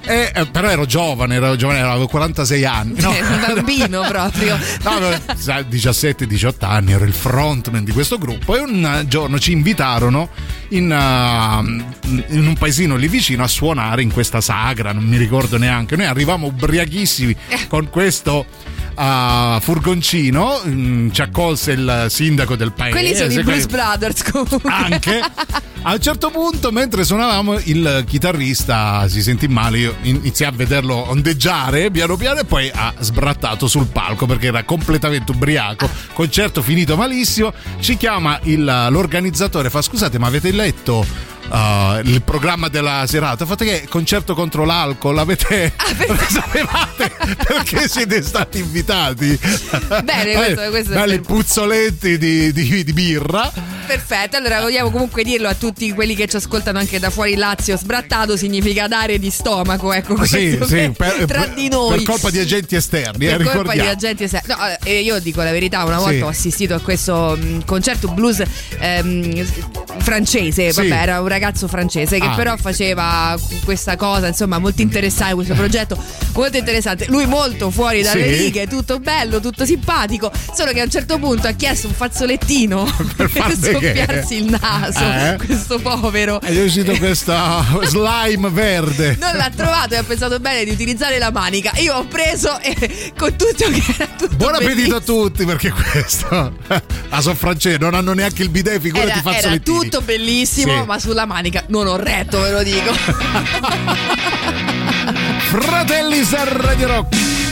e, eh, però ero giovane, ero giovane, avevo 46 anni. No, un bambino (laughs) proprio. No, avevo 17-18 anni, ero il frontman di questo gruppo e un eh, giorno ci invitarono in, uh, in un paesino lì vicino a suonare in questa sagra, non mi ricordo neanche. Noi arrivavamo ubriachissimi con questo uh, furgoncino, mm, ci accolse il sindaco del paese. Quelli sono i Blues Brothers comunque. anche a un certo punto mentre suonavamo il chitarrista si sentì male io iniziai a vederlo ondeggiare piano piano e poi ha sbrattato sul palco perché era completamente ubriaco concerto finito malissimo ci chiama il- l'organizzatore fa scusate ma avete letto uh, il programma della serata. Fate che concerto contro l'alcol, avete (laughs) Ah, (laughs) lo sapevate perché siete stati invitati? Bene, questo- Eh, questo è belli per- puzzoletti di, di- di birra. Perfetto, allora vogliamo comunque dirlo a tutti quelli che ci ascoltano anche da fuori Lazio. Sbrattato significa dare di stomaco, ecco Sì, questo sì, per- per, tra per- di noi. per colpa di agenti esterni, eh, per colpa di agenti esterni. No, eh, io dico la verità, una volta Sì. ho assistito a questo mh, concerto blues ehm, francese, vabbè, era un ragazzo francese che Ah. però faceva questa cosa, insomma, molto interessante, questo progetto molto interessante. Lui molto fuori dalle Sì. righe, tutto bello, tutto simpatico, solo che a un certo punto ha chiesto un fazzolettino (laughs) per, che? soffiarsi il naso, Eh? questo povero. È uscito questa (laughs) slime verde. Non l'ha trovato e ha pensato bene di utilizzare la manica. Io ho preso e con tutto che era tutto Buon appetito a tutti perché questo (laughs) a Son francese non hanno neanche il bidet, figurati Era, era fazzolettini. tutto bellissimo, Sì. ma sulla manica non ho retto, ve lo dico. (laughs) Fratelli Star Radio Rock.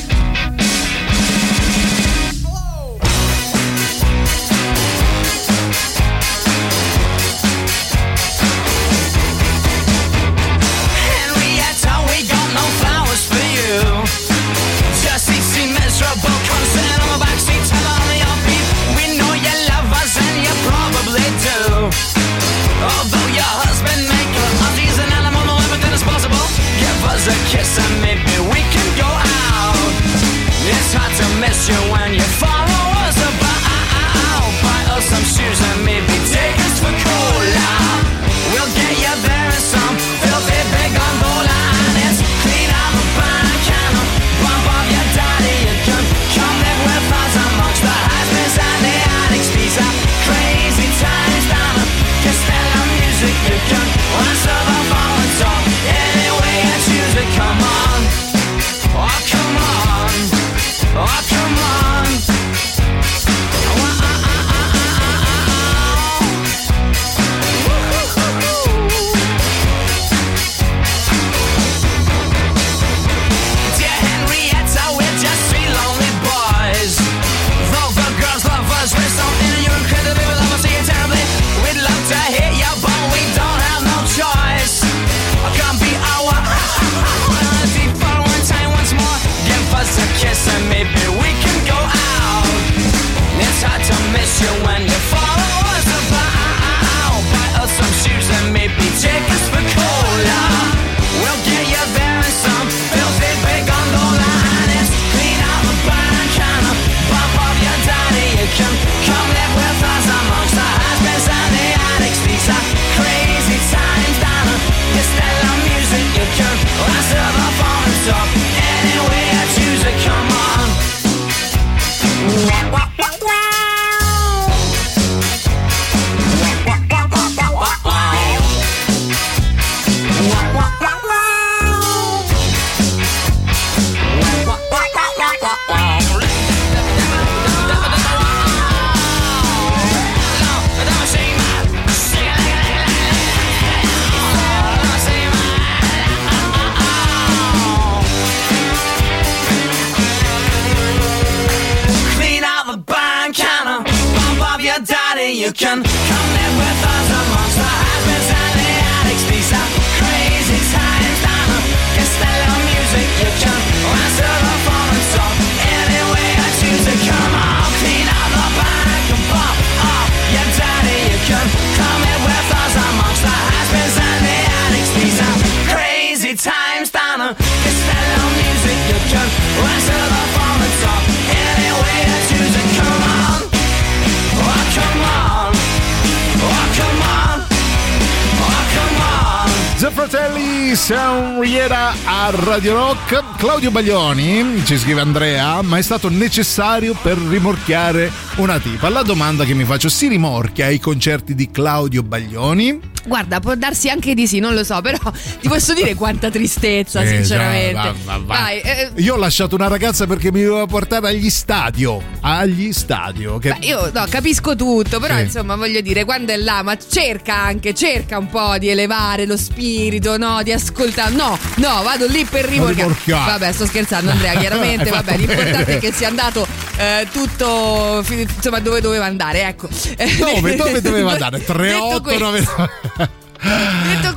Radio Rock. Claudio Baglioni, ci scrive Andrea, ma è stato necessario per rimorchiare una tipa. La domanda che mi faccio, si rimorchia ai concerti di Claudio Baglioni? Guarda, può darsi anche di sì, non lo so, però ti posso dire quanta tristezza, Eh, sinceramente. va, va, va. Vai, eh, Io ho lasciato una ragazza perché mi doveva portare agli stadio. Agli stadio. Che... Beh, io no, capisco tutto, però Sì. insomma voglio dire, quando è là, ma cerca anche, cerca un po' di elevare lo spirito, no? Di ascoltare. No, no, vado lì per rimorchiare. Vabbè, sto scherzando, Andrea, (laughs) chiaramente. Vabbè, l'importante bene. è che sia andato eh, tutto insomma dove doveva andare, ecco. Dove, dove doveva andare? 3, (laughs) Detto 8, questo, 9.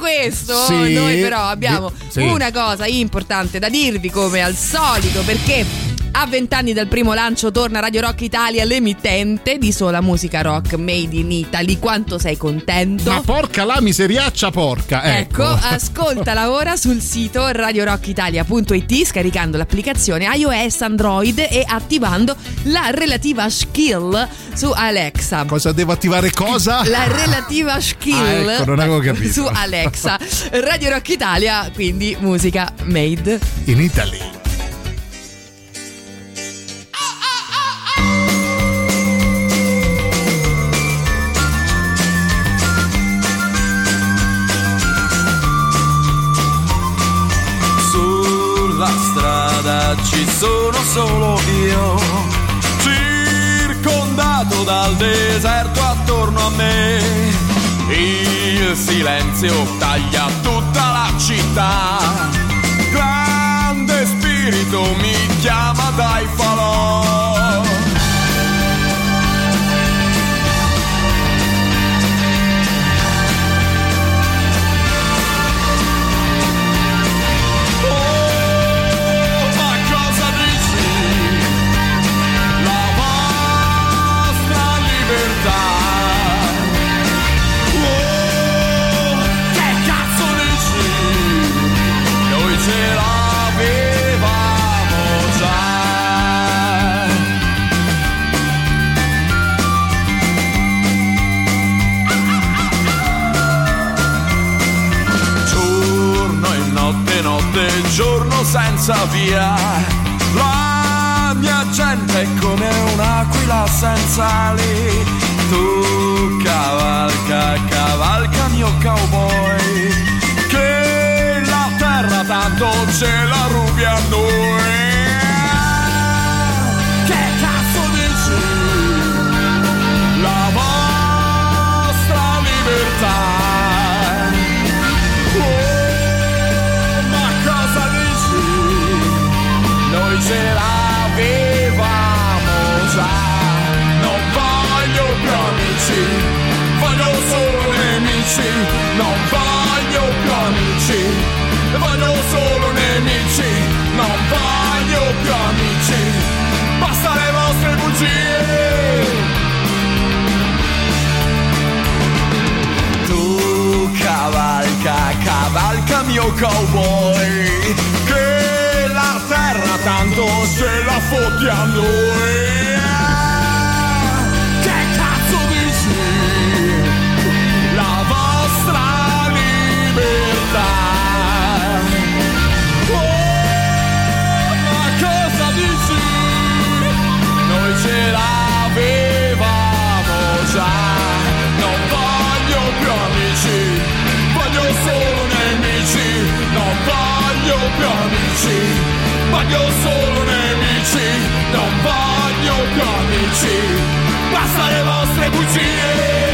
Questo, Sì. noi però abbiamo Sì. una cosa importante da dirvi come al solito perché a vent'anni dal primo lancio torna Radio Rock Italia, l'emittente di sola musica rock made in Italy. Quanto sei contento? Ma porca la miseriaccia porca. Ecco, Ecco, ascoltala (laughs) ora sul sito radiorockitalia.it scaricando l'applicazione iOS Android e attivando la relativa skill su Alexa. Cosa devo attivare cosa? (laughs) La relativa skill Ah, ecco, non avevo capito. su Alexa. Radio Rock Italia, quindi musica made In Italy. Ci sono solo io, circondato dal deserto attorno a me. Il silenzio taglia tutta la città. Grande spirito mi chiama dai falò. Notte, e giorno senza via. La mia gente è come un'aquila senza ali. Tu cavalca, cavalca mio cowboy. Che la terra tanto ce la rubi a noi. Nemici. Non voglio più amici, voglio solo nemici. Non voglio più amici, basta le vostre bugie. Tu cavalca, cavalca mio cowboy Che la terra tanto ce la fotti a noi amici Voglio solo nemici Non voglio più amici. Basta le vostre bugie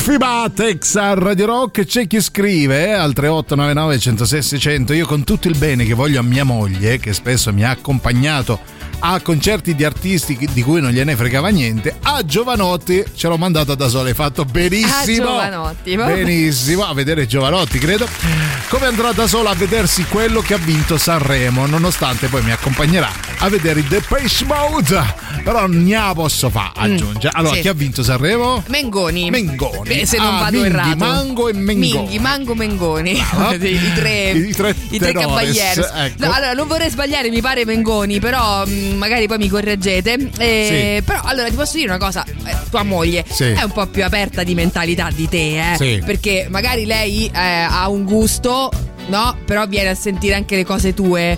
Litfiba Tex a Radio Rock c'è chi scrive al 3899 106 600 io con tutto il bene che voglio a mia moglie che spesso mi ha accompagnato a concerti di artisti di cui non gliene fregava niente a Giovanotti ce l'ho mandato da solo hai fatto benissimo A Giovanotti, vabbè. benissimo a vedere Giovanotti credo come andrà da sola a vedersi quello che ha vinto Sanremo nonostante poi mi accompagnerà a vedere i Depeche Mode però non ne posso fare aggiunge allora Mm. sì. chi ha vinto Sanremo? Mengoni. Mengoni. Beh, se non Ah, vado Minghi, errato. Mango e Mengoni. Minghi, Mango, Mengoni. Brava. (laughs) I, tre, I tre i tre cavalieri. ecco. No, allora, non vorrei sbagliare, mi pare Mengoni, però mh, magari poi mi correggete. Eh, Sì. Però allora ti posso dire una cosa: eh, tua moglie Sì. è un po' più aperta di mentalità di te, eh? Sì. Perché magari lei eh, ha un gusto, no? Però viene a sentire anche le cose tue.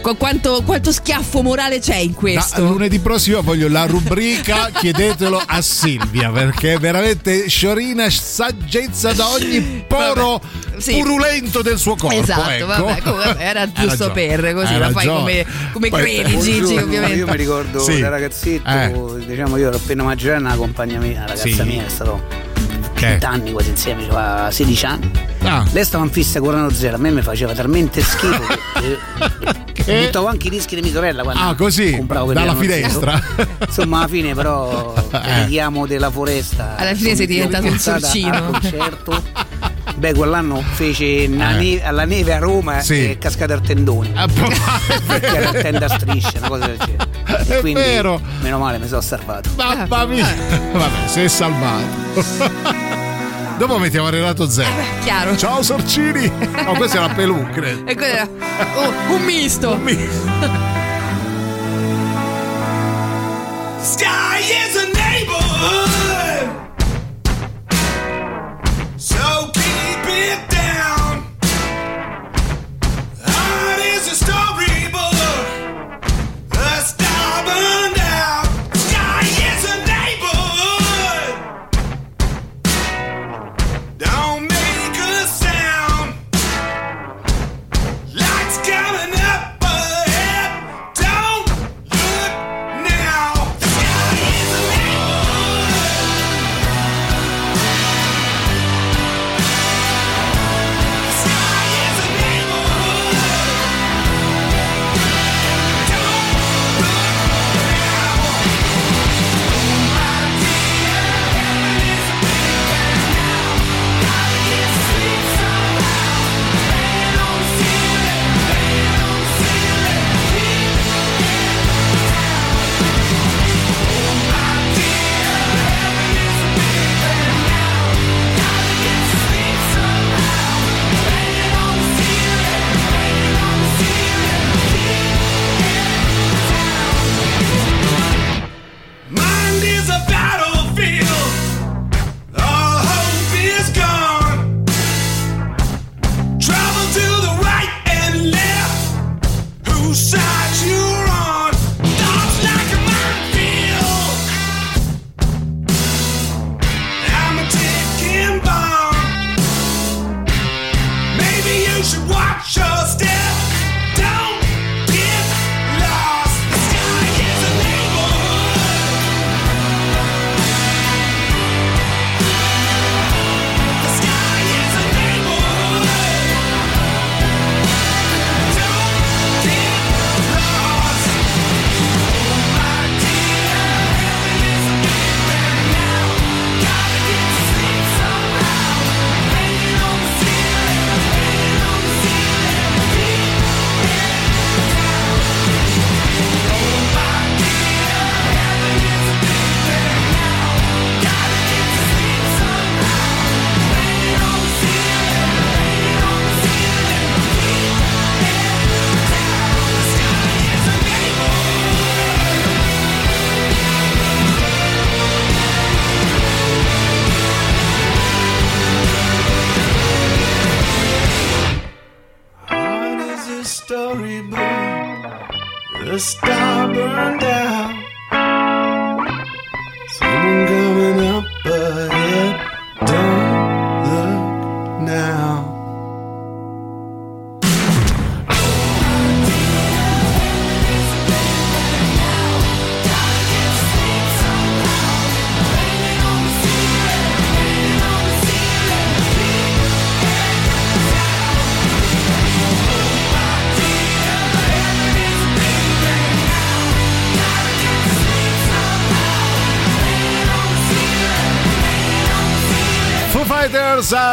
Qu- Quanto, quanto schiaffo morale c'è in Da questo? lunedì prossimo voglio la rubrica (laughs) chiedetelo a Silvia perché è veramente sciorina saggezza da ogni poro Sì. purulento del suo corpo. Esatto, ecco. vabbè, comunque era (laughs) giusto per così, la fai come, come Poi- credi, Gigi, Buongiorno, ovviamente. Io mi ricordo Sì. da ragazzetto, Eh. diciamo io ero appena maggiorenne, una compagna mia, una ragazza Sì. mia, è stato? 20 anni quasi insieme, aveva 16 anni. Ah. Lei stava in fissa con Urano Zero, a me mi faceva talmente schifo (laughs) che, che buttavo anche i dischi di mia sorella quando Ah, così? compravo Dalla finestra? (laughs) Insomma, alla fine però (laughs) Eh. il richiamo della foresta. Alla fine sei diventato un sorcino. Al concerto. (laughs) Beh, quell'anno fece Eh. neve- alla neve a Roma Sì. e è cascata il tendone. Ah, Perché era il tenda a strisce, una cosa del genere. E È quindi, vero. meno male, mi sono salvato. Mamma mia. Vabbè, sei salvato. Dopo mettiamo Renato Zero. Chiaro. Ciao Sorcini. No, questa è la Pelù, credo. E quello era oh, un misto. (laughs) Sky is a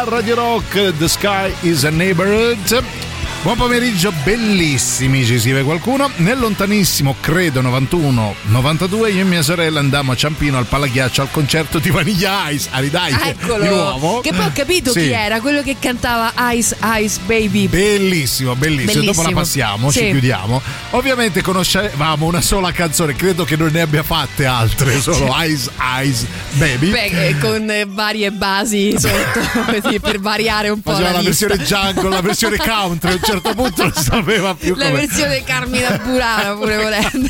a Radio Rock, The Sky is a Neighborhood. Buon pomeriggio, bellissimi, ci scrive qualcuno. Nel lontanissimo, credo 91-92, io e mia sorella andammo a Ciampino al Palaghiaccio al concerto di Vaniglia Ice. Aridai, Eccolo. di nuovo. Che poi ho capito Sì. chi era, quello che cantava Ice Ice Baby. Bellissimo, bellissimo, Dopo la Bellissimo. passiamo, ci Sì. chiudiamo. Ovviamente conoscevamo una sola canzone, credo che non ne abbia fatte altre, solo (laughs) Ice Ice Baby. Beh, eh, con eh, varie basi sotto, (laughs) così, per variare un po' Faceva la, la, versione jungle, la versione country, a un certo punto non (laughs) sapeva più La come. versione Carmina Burana pure volendo.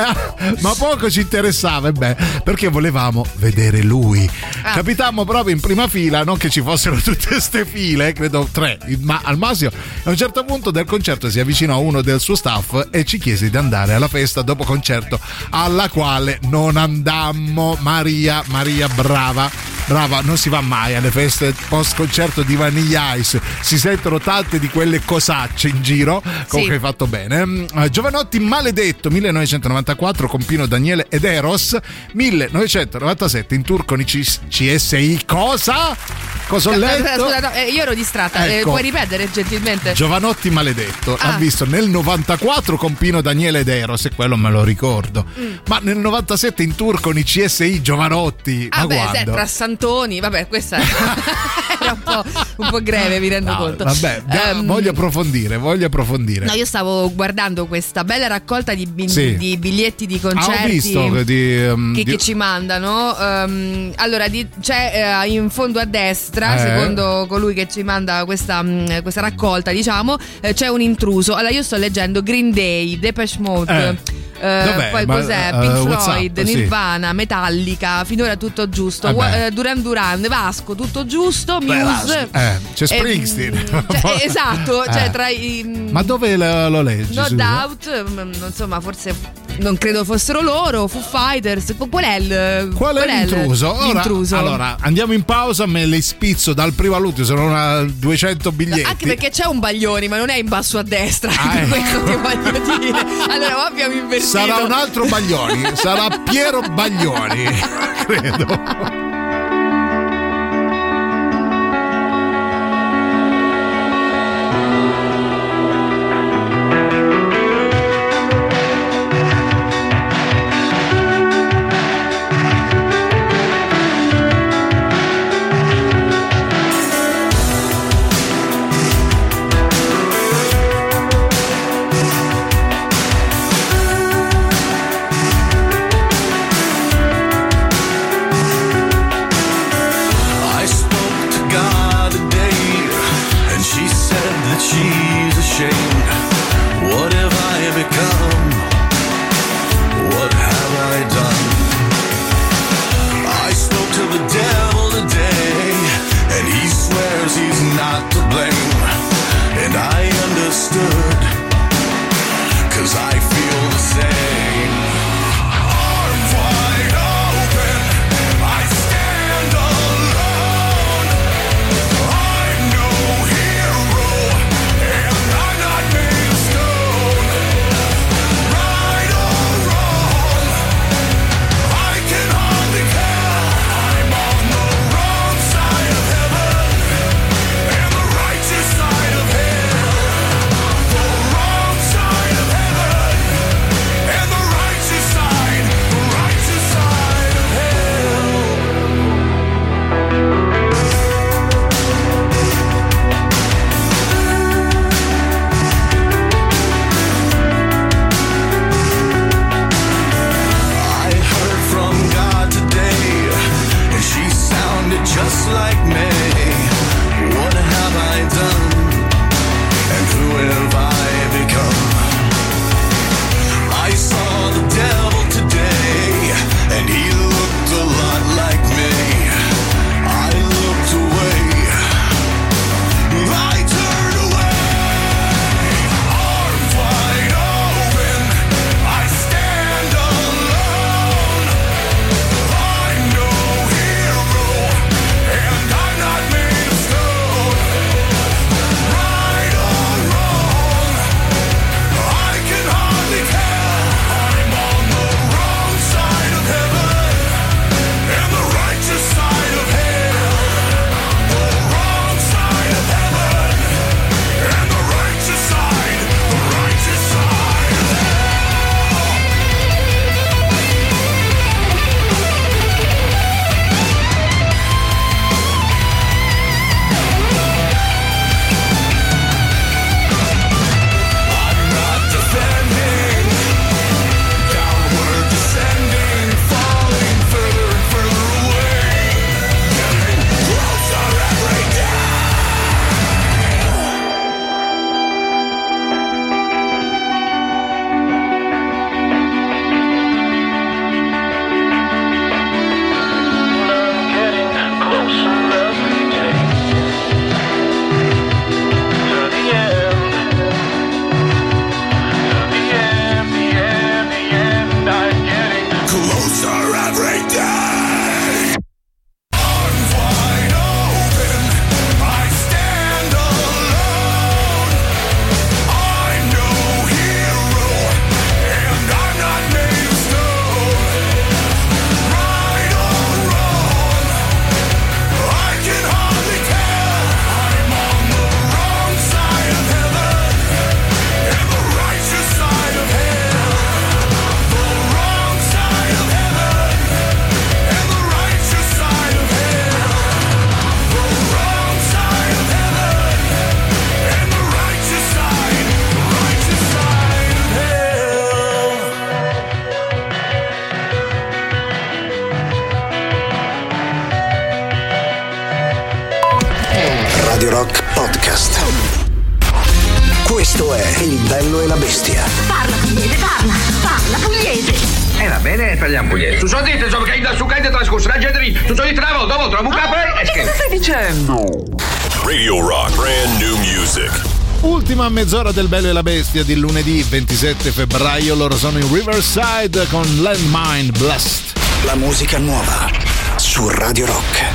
Eh, ma poco ci interessava, e beh, perché volevamo vedere lui. Ah. Capitammo proprio in prima fila, non che ci fossero (laughs) tutte queste file, credo tre, ma al massimo. A un certo punto del concerto si avvicinò uno del suo staff e ci chiese di andare alla festa dopo concerto, alla quale non andammo. Maria, Maria, brava. Brava, non si va mai alle feste post concerto di Vanilla Ice. Si sentono tante di quelle cosacce in giro. Comunque hai fatto bene. Mm, Giovanotti maledetto 1994 con Pino Daniele ed Eros. 1997 in tour con i CSI. Cosa? Cosa ho letto? Scusa, no, eh, io ero distratta. Eh, Ecco. puoi ripetere gentilmente? Giovanotti maledetto Ah. ha visto nel 94 con Pino Daniele ed Eros e quello me lo ricordo. Mm. Ma nel 97 in tour con i CSI Giovanotti. Ah, ma beh, se, tra Santoni, vabbè, questa (laughs) era un po', un po' greve, mi rendo No, conto. vabbè, Ehm, voglio approfondire, voglio approfondire. No, io stavo guardando questa bella raccolta di, bi- Sì. di biglietti di Ah, ho concerti visto che di, um, che, di- che ci mandano. Ehm, allora, c'è eh, in fondo a destra, Eh. secondo colui che ci manda questa, mm, questa raccolta, diciamo, eh, c'è un intruso. Allora, io sto leggendo Green Day, Depeche Mode. Eh. Dov'è? poi Ma, cos'è? eh, Pink Floyd, sì. Nirvana, Metallica, finora tutto giusto. Eh, Duran Duran, Vasco, tutto giusto. Beh, Muse. eh, c'è Eh, Springsteen. cioè, (laughs) esatto, cioè Eh. tra i. Ma dove lo, lo leggi? No doubt, mm, insomma, forse non credo fossero loro, Foo Fighters. Qual è il Qual è l'intruso? Ora, l'intruso? Allora, andiamo in pausa, me le spizzo dal primo all'ultimo, sono una 200 biglietti. Anche perché c'è un Baglioni, ma non è in basso a destra. Ah, (laughs) eh. questo che voglio dire. Allora, abbiamo invertito. Sarà un altro Baglioni, sarà Piero Baglioni, (laughs) credo. mezz'ora del Bello e la Bestia di lunedì 27 febbraio. Loro sono in Riverside con Landmine Blast. La musica nuova su Radio Rock.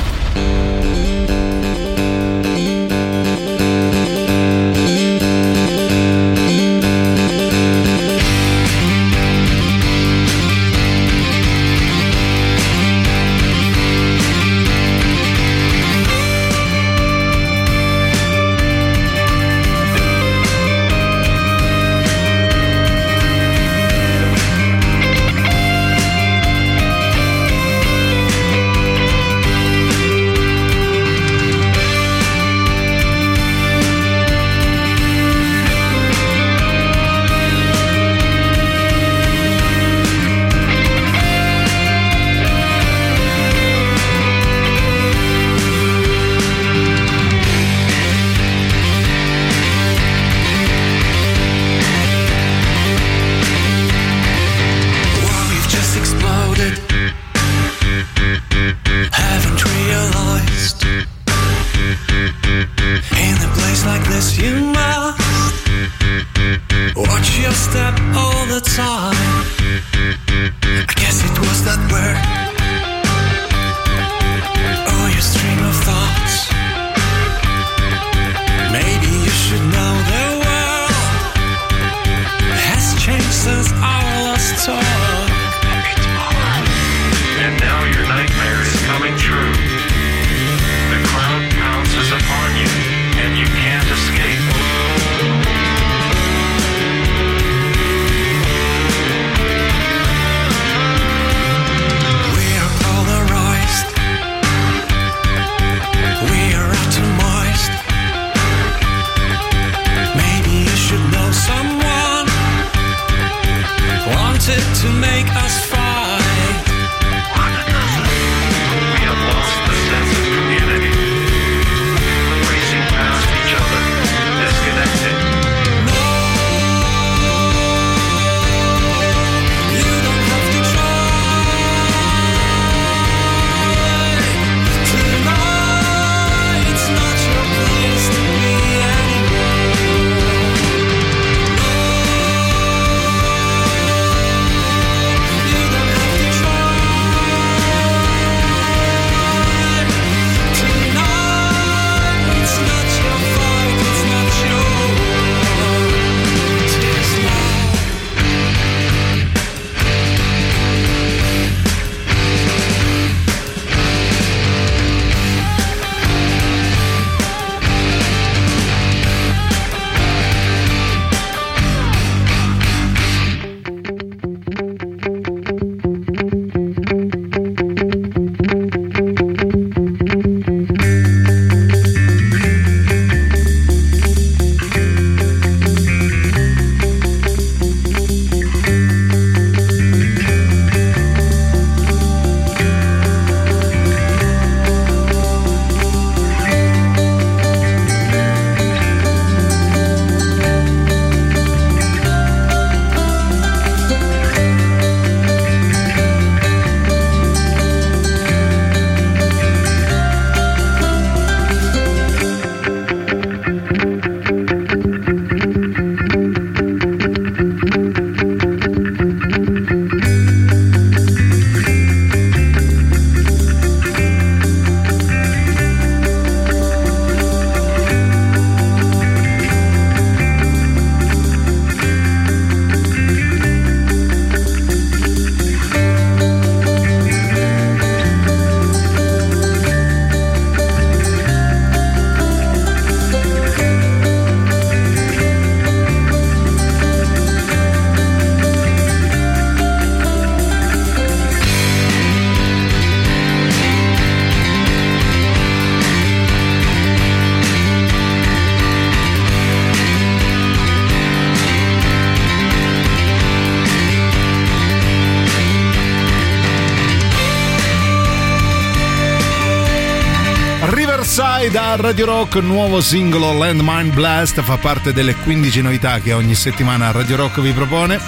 Radio Rock, nuovo singolo Landmine Blast, fa parte delle 15 novità che ogni settimana Radio Rock vi propone.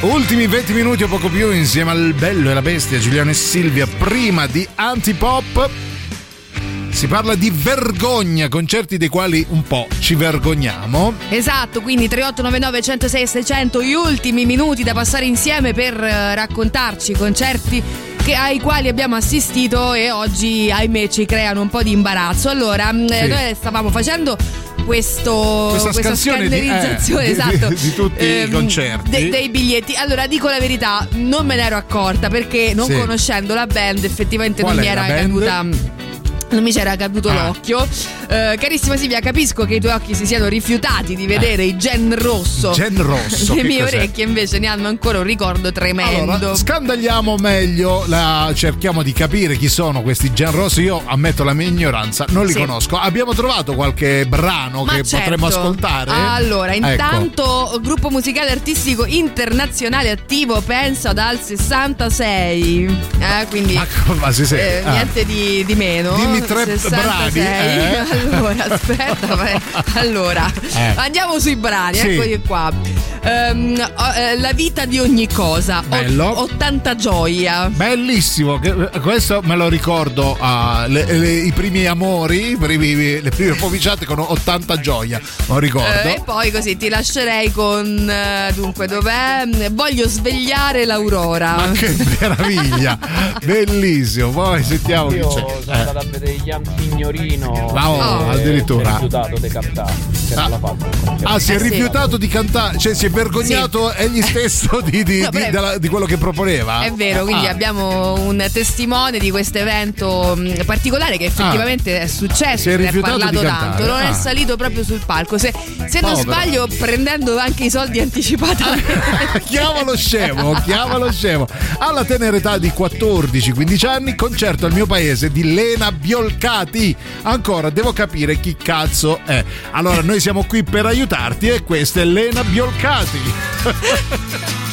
Ultimi 20 minuti o poco più insieme al bello e la bestia Giuliano e Silvia, prima di Antipop. Si parla di vergogna, concerti dei quali un po' ci vergogniamo. Esatto, quindi 3899 106 600 gli ultimi minuti da passare insieme per eh, raccontarci concerti che- ai quali abbiamo assistito e oggi ahimè ci creano un po' di imbarazzo. Allora, mh, Sì. noi stavamo facendo questo, Questa scansione di- eh, scannerizzazione di- esatto, di tutti i ehm, concerti. de- dei biglietti. Allora, dico la verità, non me ne ero accorta perché non Sì. conoscendo la band effettivamente Qual non mi era caduta non mi c'era caduto Ah. l'occhio. Eh, carissima Silvia, capisco che i tuoi occhi si siano rifiutati di vedere i gen rosso. Gen rosso, (laughs) Le mie cos'è? orecchie invece ne hanno ancora un ricordo tremendo. Allora, scandagliamo meglio, la- cerchiamo di capire chi sono questi Gen Rosso. Io ammetto la mia ignoranza, non li Sì. conosco. Abbiamo trovato qualche brano Ma che certo. potremmo ascoltare? Allora, Ecco. intanto gruppo musicale artistico internazionale attivo, pensa dal 66. Eh, quindi Ma si sente? eh, Ah. niente di, di meno. Dimmi tre 66. brani, eh. Allora, (laughs) aspetta, allora, Eh. andiamo sui brani, Sì. eccoli qua. Oh, eh, la vita di ogni cosa. O- Bello. 80 gioia. Bellissimo, che- questo me lo ricordo ah, le- le- i primi amori, i primi- le prime poviciate con 80 gioia, lo ricordo. Eh, e poi così ti lascerei con eh, dunque dov'è? Voglio svegliare l'aurora. Ma che meraviglia, (laughs) bellissimo. Poi sentiamo Io c'è. sono Eh. andato a vedere Ian Signorino. Ma oh, e addirittura. Si è rifiutato di cantare. Fatto. Ah, si è Eh, sì. rifiutato di cantare, cioè si è vergognato egli stesso di, di- (laughs) No, di- della- di quello che proponeva? È vero, quindi Ah. abbiamo un testimone di questo evento mh, particolare che effettivamente è successo, Si è se ne rifiutato parlato tanto, non Ah. è salito proprio sul palco. Se, se non sbaglio, prendendo anche i soldi anticipatamente. (laughs) Chiamalo scemo, chiamalo scemo. Alla tenera età di 14-15 anni, concerto al mio paese di Lena Biolcati. Ancora devo capire chi cazzo è. Allora, noi siamo qui per aiutarti e questa è Lena Biolcati. fazem. (laughs)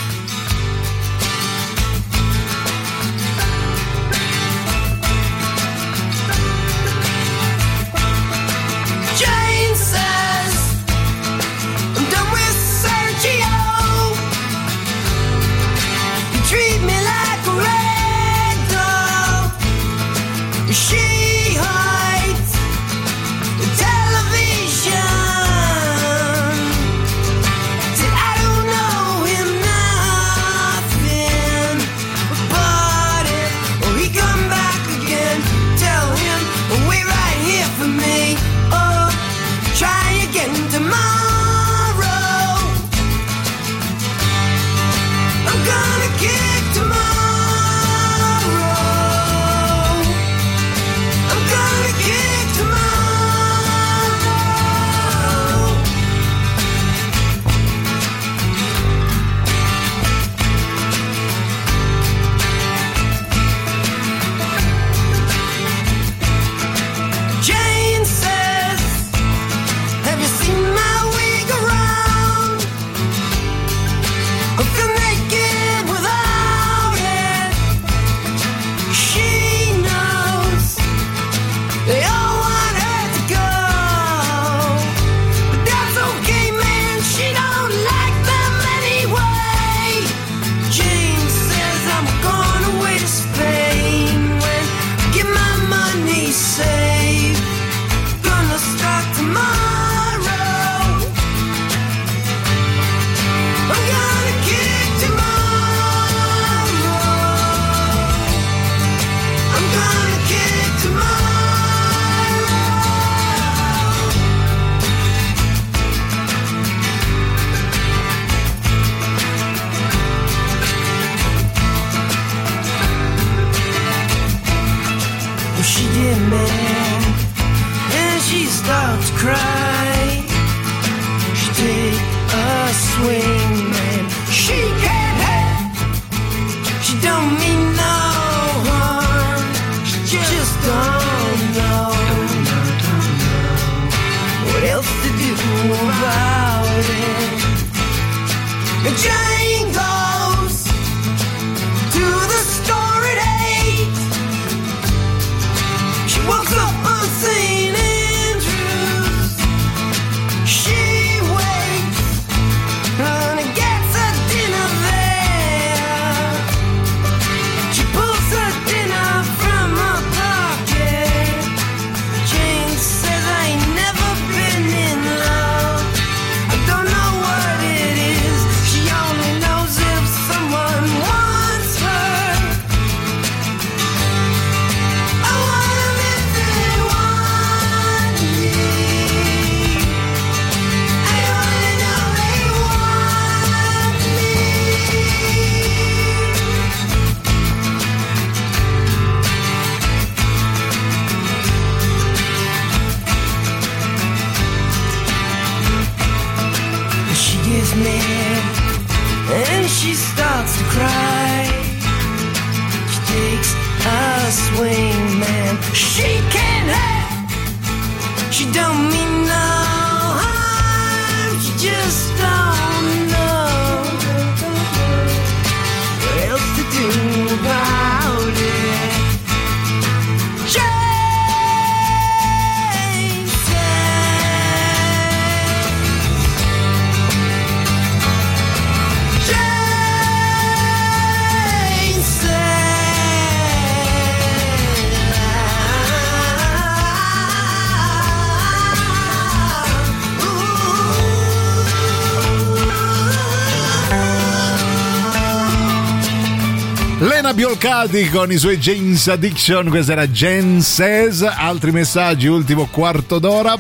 Biolcati con i suoi James Addiction, questa era Jen Says, altri messaggi, ultimo quarto d'ora.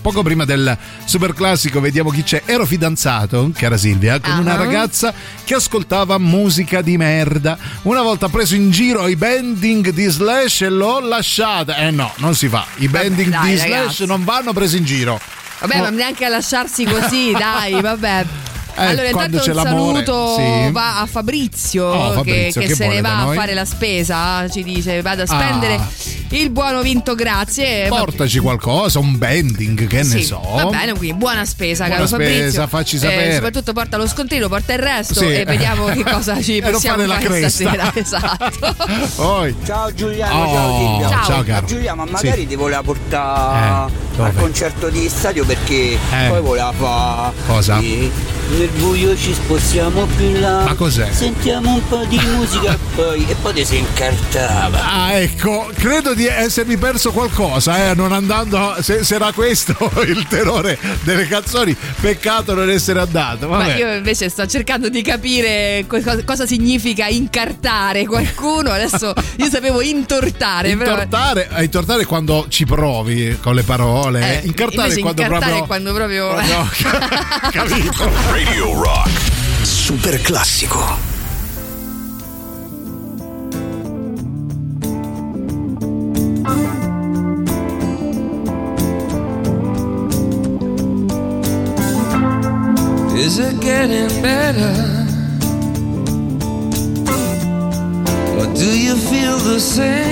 Poco prima del super classico vediamo chi c'è. Ero fidanzato, cara Silvia, con una Ah. ragazza che ascoltava musica di merda. Una volta preso in giro i bending di Slash e l'ho lasciata. Eh no, non si fa. I bending dai, di Slash ragazzi. non vanno presi in giro. Vabbè, ma neanche a lasciarsi così, (laughs) dai, vabbè. Eh, allora, intanto un saluto sì. va a Fabrizio, Oh, Fabrizio, che, che se ne va a fare la spesa. Ci dice: Vado a spendere Ah. il buono vinto, grazie. Va- Portaci qualcosa, un bending, che ne Sì, so. Va bene, quindi buona spesa, Buona caro Fabrizio. spesa, facci sapere. Eh, soprattutto porta lo scontrino, porta il resto Sì. e vediamo che cosa ci (laughs) possiamo fare la fare stasera. (laughs) Esatto. Poi. Ciao Giuliano, Oh, ciao Silvia. ciao, Ciao, caro. Giuliano, ma magari Sì. ti voleva portare Eh, al concerto di stadio perché Eh. poi voleva fare. Cosa? Nel buio ci spostiamo più in là. Ma cos'è? Sentiamo un po' di musica (laughs) poi, e poi ti si incartava. Ah, ecco, credo di essermi perso qualcosa, eh, non andando. Se, se era questo (laughs) il terrore delle canzoni, peccato non essere andato. Ma Vabbè. io invece sto cercando di capire co- cosa, significa incartare qualcuno. Adesso io sapevo intortare, però. Intortare, eh, intortare quando ci provi con le parole, Eh, incartare invece è quando incartare proprio. quando proprio. (laughs) capito? Radio Rock. Super classico. Is it getting better? Or do you feel the same?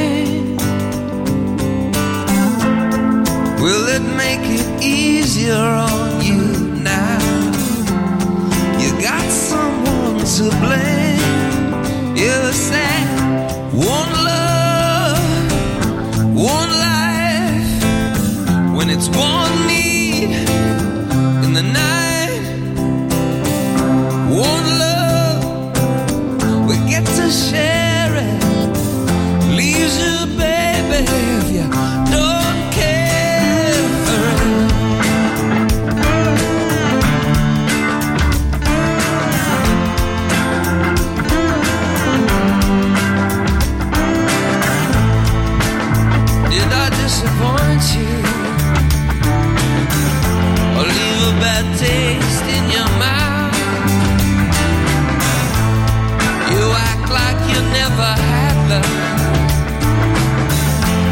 You never had love.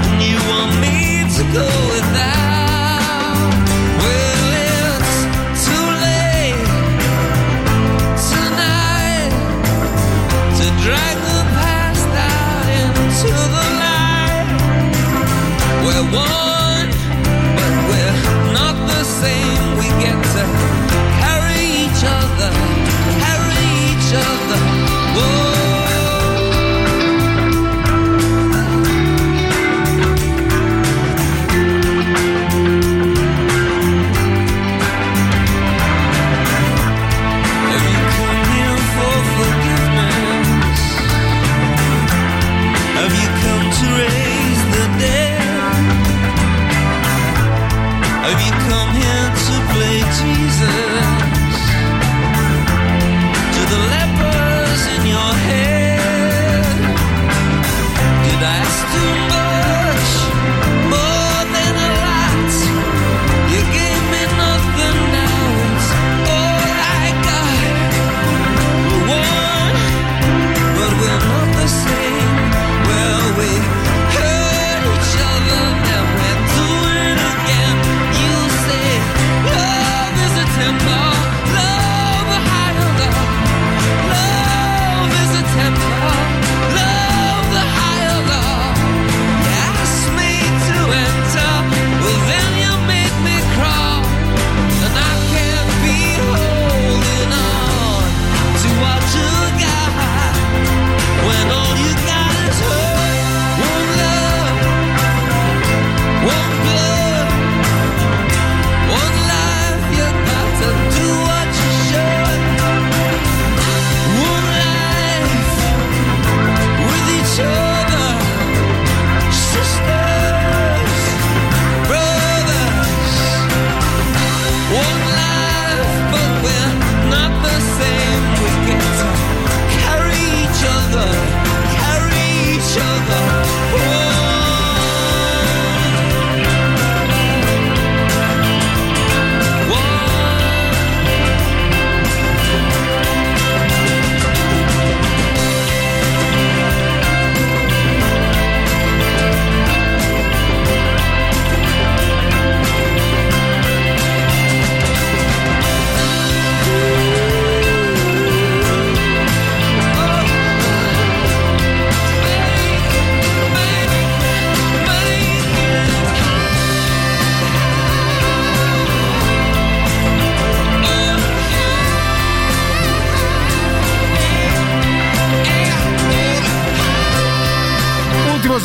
And you want me to go without. Well, it's too late tonight to drag the past out into the light. One,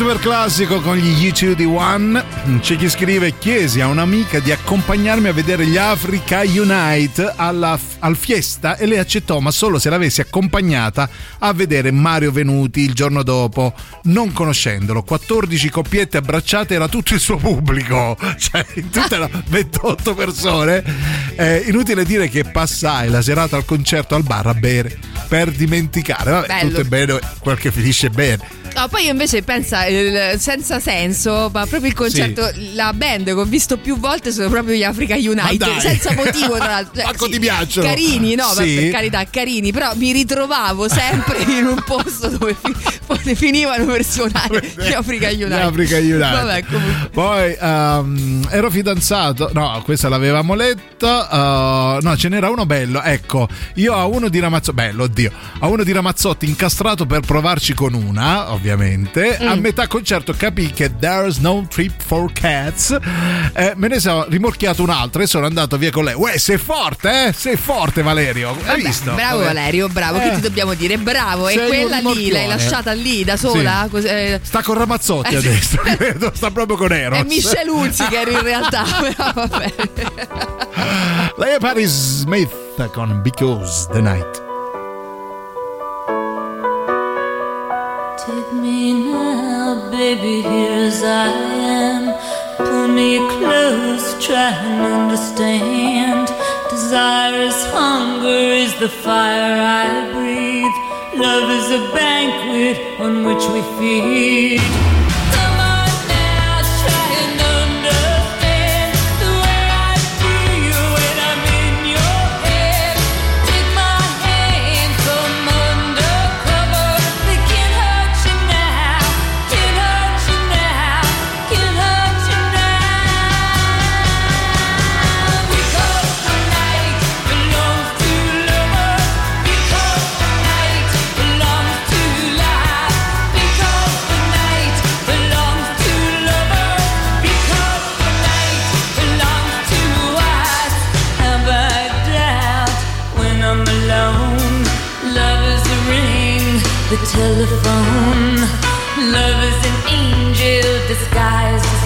super classico con gli U2 One. C'è chi scrive: Chiesi a un'amica di accompagnarmi a vedere gli Africa Unite alla, al Fiesta e lei accettò, ma solo se l'avessi accompagnata a vedere Mario Venuti il giorno dopo, non conoscendolo. 14 coppiette abbracciate, era tutto il suo pubblico, (laughs) cioè in tutte erano 28 persone. Eh, inutile dire che passai la serata al concerto al bar a bere per dimenticare. Vabbè, Bello. tutto è bene, quel che finisce bene. No, poi io invece pensa, il- senza senso, ma proprio il concerto, la band che ho visto più volte sono proprio gli Africa United, senza motivo tra l'altro. (laughs) Cioè, Manco sì, ti piacciono. Carini, no, Sì. per carità, carini, però mi ritrovavo sempre (laughs) in un posto dove fi- finivano per suonare gli Africa United. Gli Africa United. Vabbè, comunque. Poi ehm, ero fidanzato, no, questa l'avevamo letta. eh, no, ce n'era uno bello. Ecco, io a uno di Ramazzotti, bello, oddio, a uno di Ramazzotti incastrato per provarci con una, ovviamente. A Mm. metà concerto capì che There's no trip for cats. Eh, me ne sono rimorchiato un'altra e sono andato via con lei. Uè, sei forte, eh? Sei forte, Valerio. Hai Vabbè, visto? Bravo Vabbè. Valerio, bravo. Eh. Che ti dobbiamo dire? Bravo. Sei e quella lì l'hai lasciata lì da sola? Sì. Eh, Sta con Ramazzotti Eh, adesso, (laughs) credo. Sta proprio con Eros. È Michelle Hunziker in realtà, (laughs) vabbè. Lei è Paris Smith con Because the Night. Baby, here as I am. Pull me close, try and understand. Desire is hunger, is the fire I breathe. Love is a banquet on which we feed.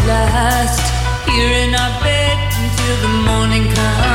Lust. Here in our bed until the morning comes.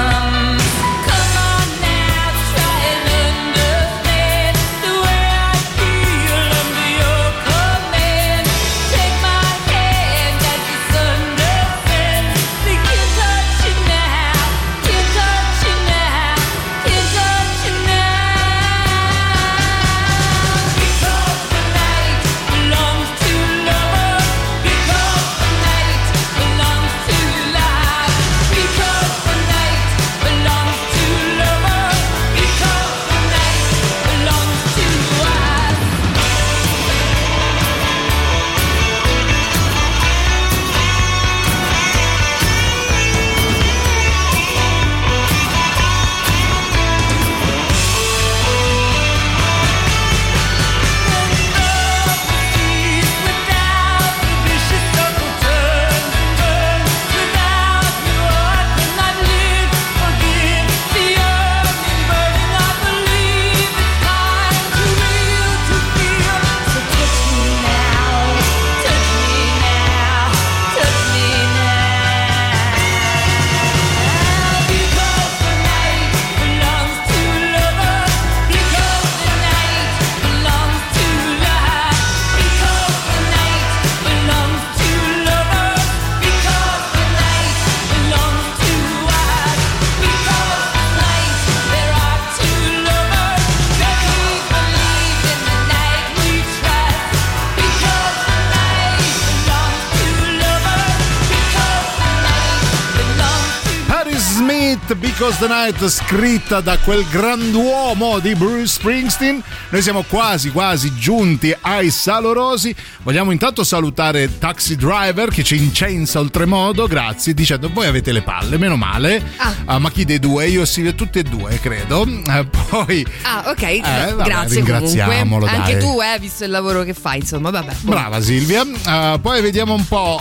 Because the Night, scritta da quel grand'uomo di Bruce Springsteen. Noi siamo quasi, quasi giunti ai salorosi. Vogliamo intanto salutare Taxi Driver che ci incensa oltremodo, grazie, dicendo voi avete le palle, meno male. Ah, ma chi dei due? Io sì, tutti e due, credo. Eh, poi... Ah, ok, Eh, vabbè, grazie ringraziamolo. Anche tu, eh, visto il lavoro che fai, insomma, vabbè. Brava Silvia. Uh, poi vediamo un po'.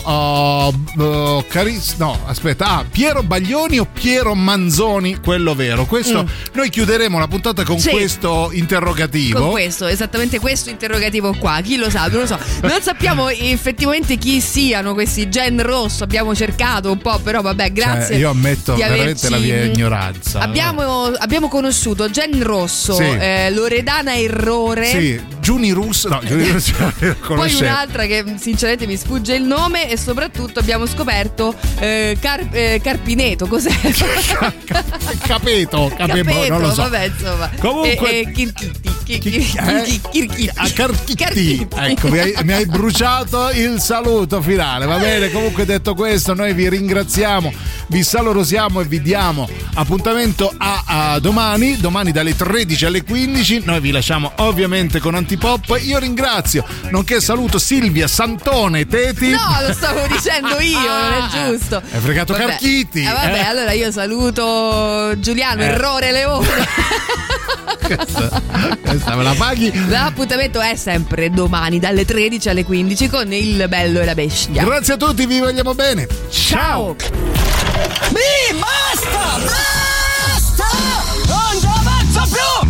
uh, uh, Caris- no, aspetta. Ah, Piero Baglioni o Piero Manzoni? Manzoni, quello vero. Questo, Noi chiuderemo la puntata con Mm. Sì. questo interrogativo. Con questo, esattamente questo interrogativo qua, chi lo sa, non lo so. Non sappiamo (laughs) effettivamente chi siano questi gen rosso, abbiamo cercato un po', però vabbè, grazie. Cioè, io ammetto veramente averci- la mia ignoranza. Abbiamo, abbiamo conosciuto Gen Rosso, Sì. eh, Loredana Errore. Sì, Giuni Russo, no, Giuni (laughs) Russo Poi un'altra che sinceramente mi sfugge il nome e soprattutto abbiamo scoperto eh, Car- eh, Carpineto, cos'è? Capeto, Capeto, non lo so. vabbè insomma. Comunque- eh? Chirchitti. A Carchitti. Ecco, mi hai, mi hai bruciato il saluto finale. Va bene, comunque detto questo, noi vi ringraziamo, vi salorosiamo e vi diamo appuntamento a, a domani, domani dalle 13 alle 15. Noi vi lasciamo ovviamente con Antipop. Io ringrazio, nonché saluto Silvia Santone Teti. No, lo stavo dicendo io, non è (laughs) giusto. Hai fregato. Carchitti. Eh, vabbè, eh. allora io saluto Giuliano, Eh. errore Leone. (laughs) Questa, questa me la paghi. L'appuntamento è sempre domani dalle 13 alle 15 con il bello e la bestia. Grazie a tutti, vi vogliamo bene. Ciao. Mi basta! Basta! Non ci avanzo più!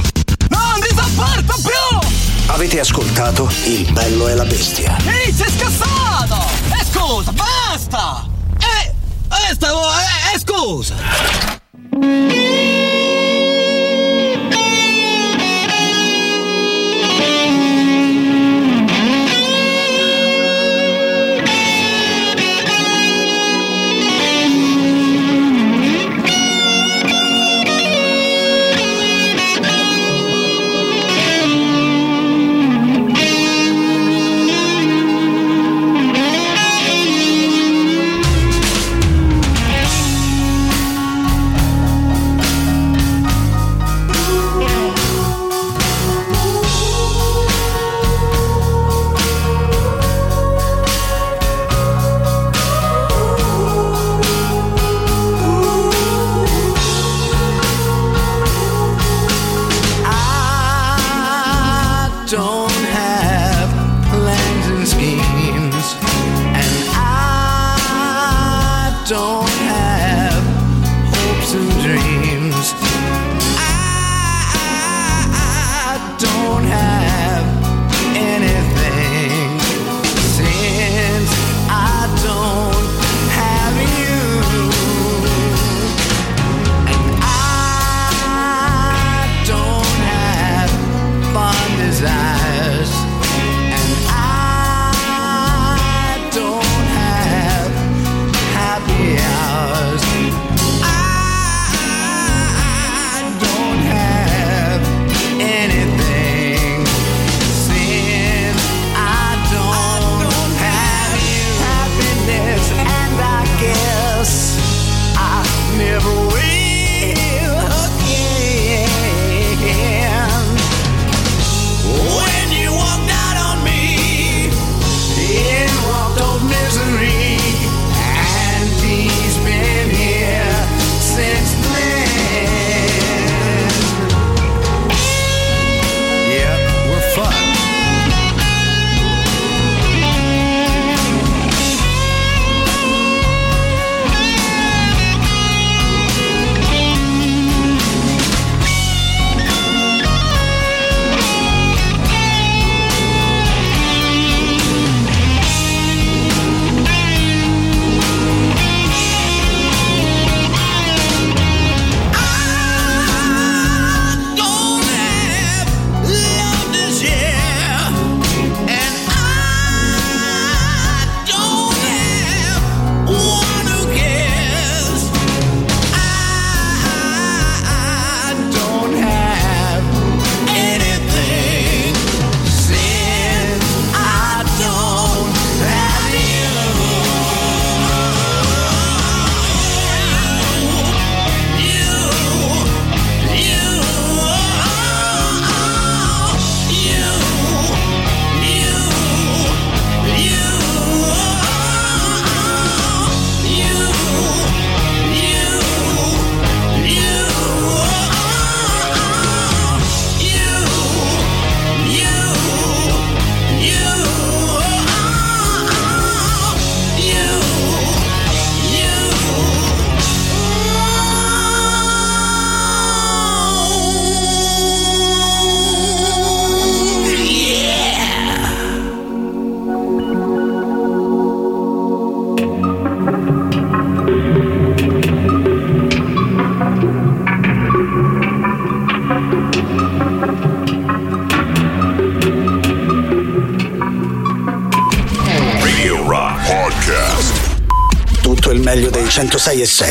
Non ti sopporto più! Avete ascoltato Il bello e la bestia. Ehi, sei scassato! E scusa, basta! Eh, eh, stavo... Eh, eh, scusa! Meglio 106 e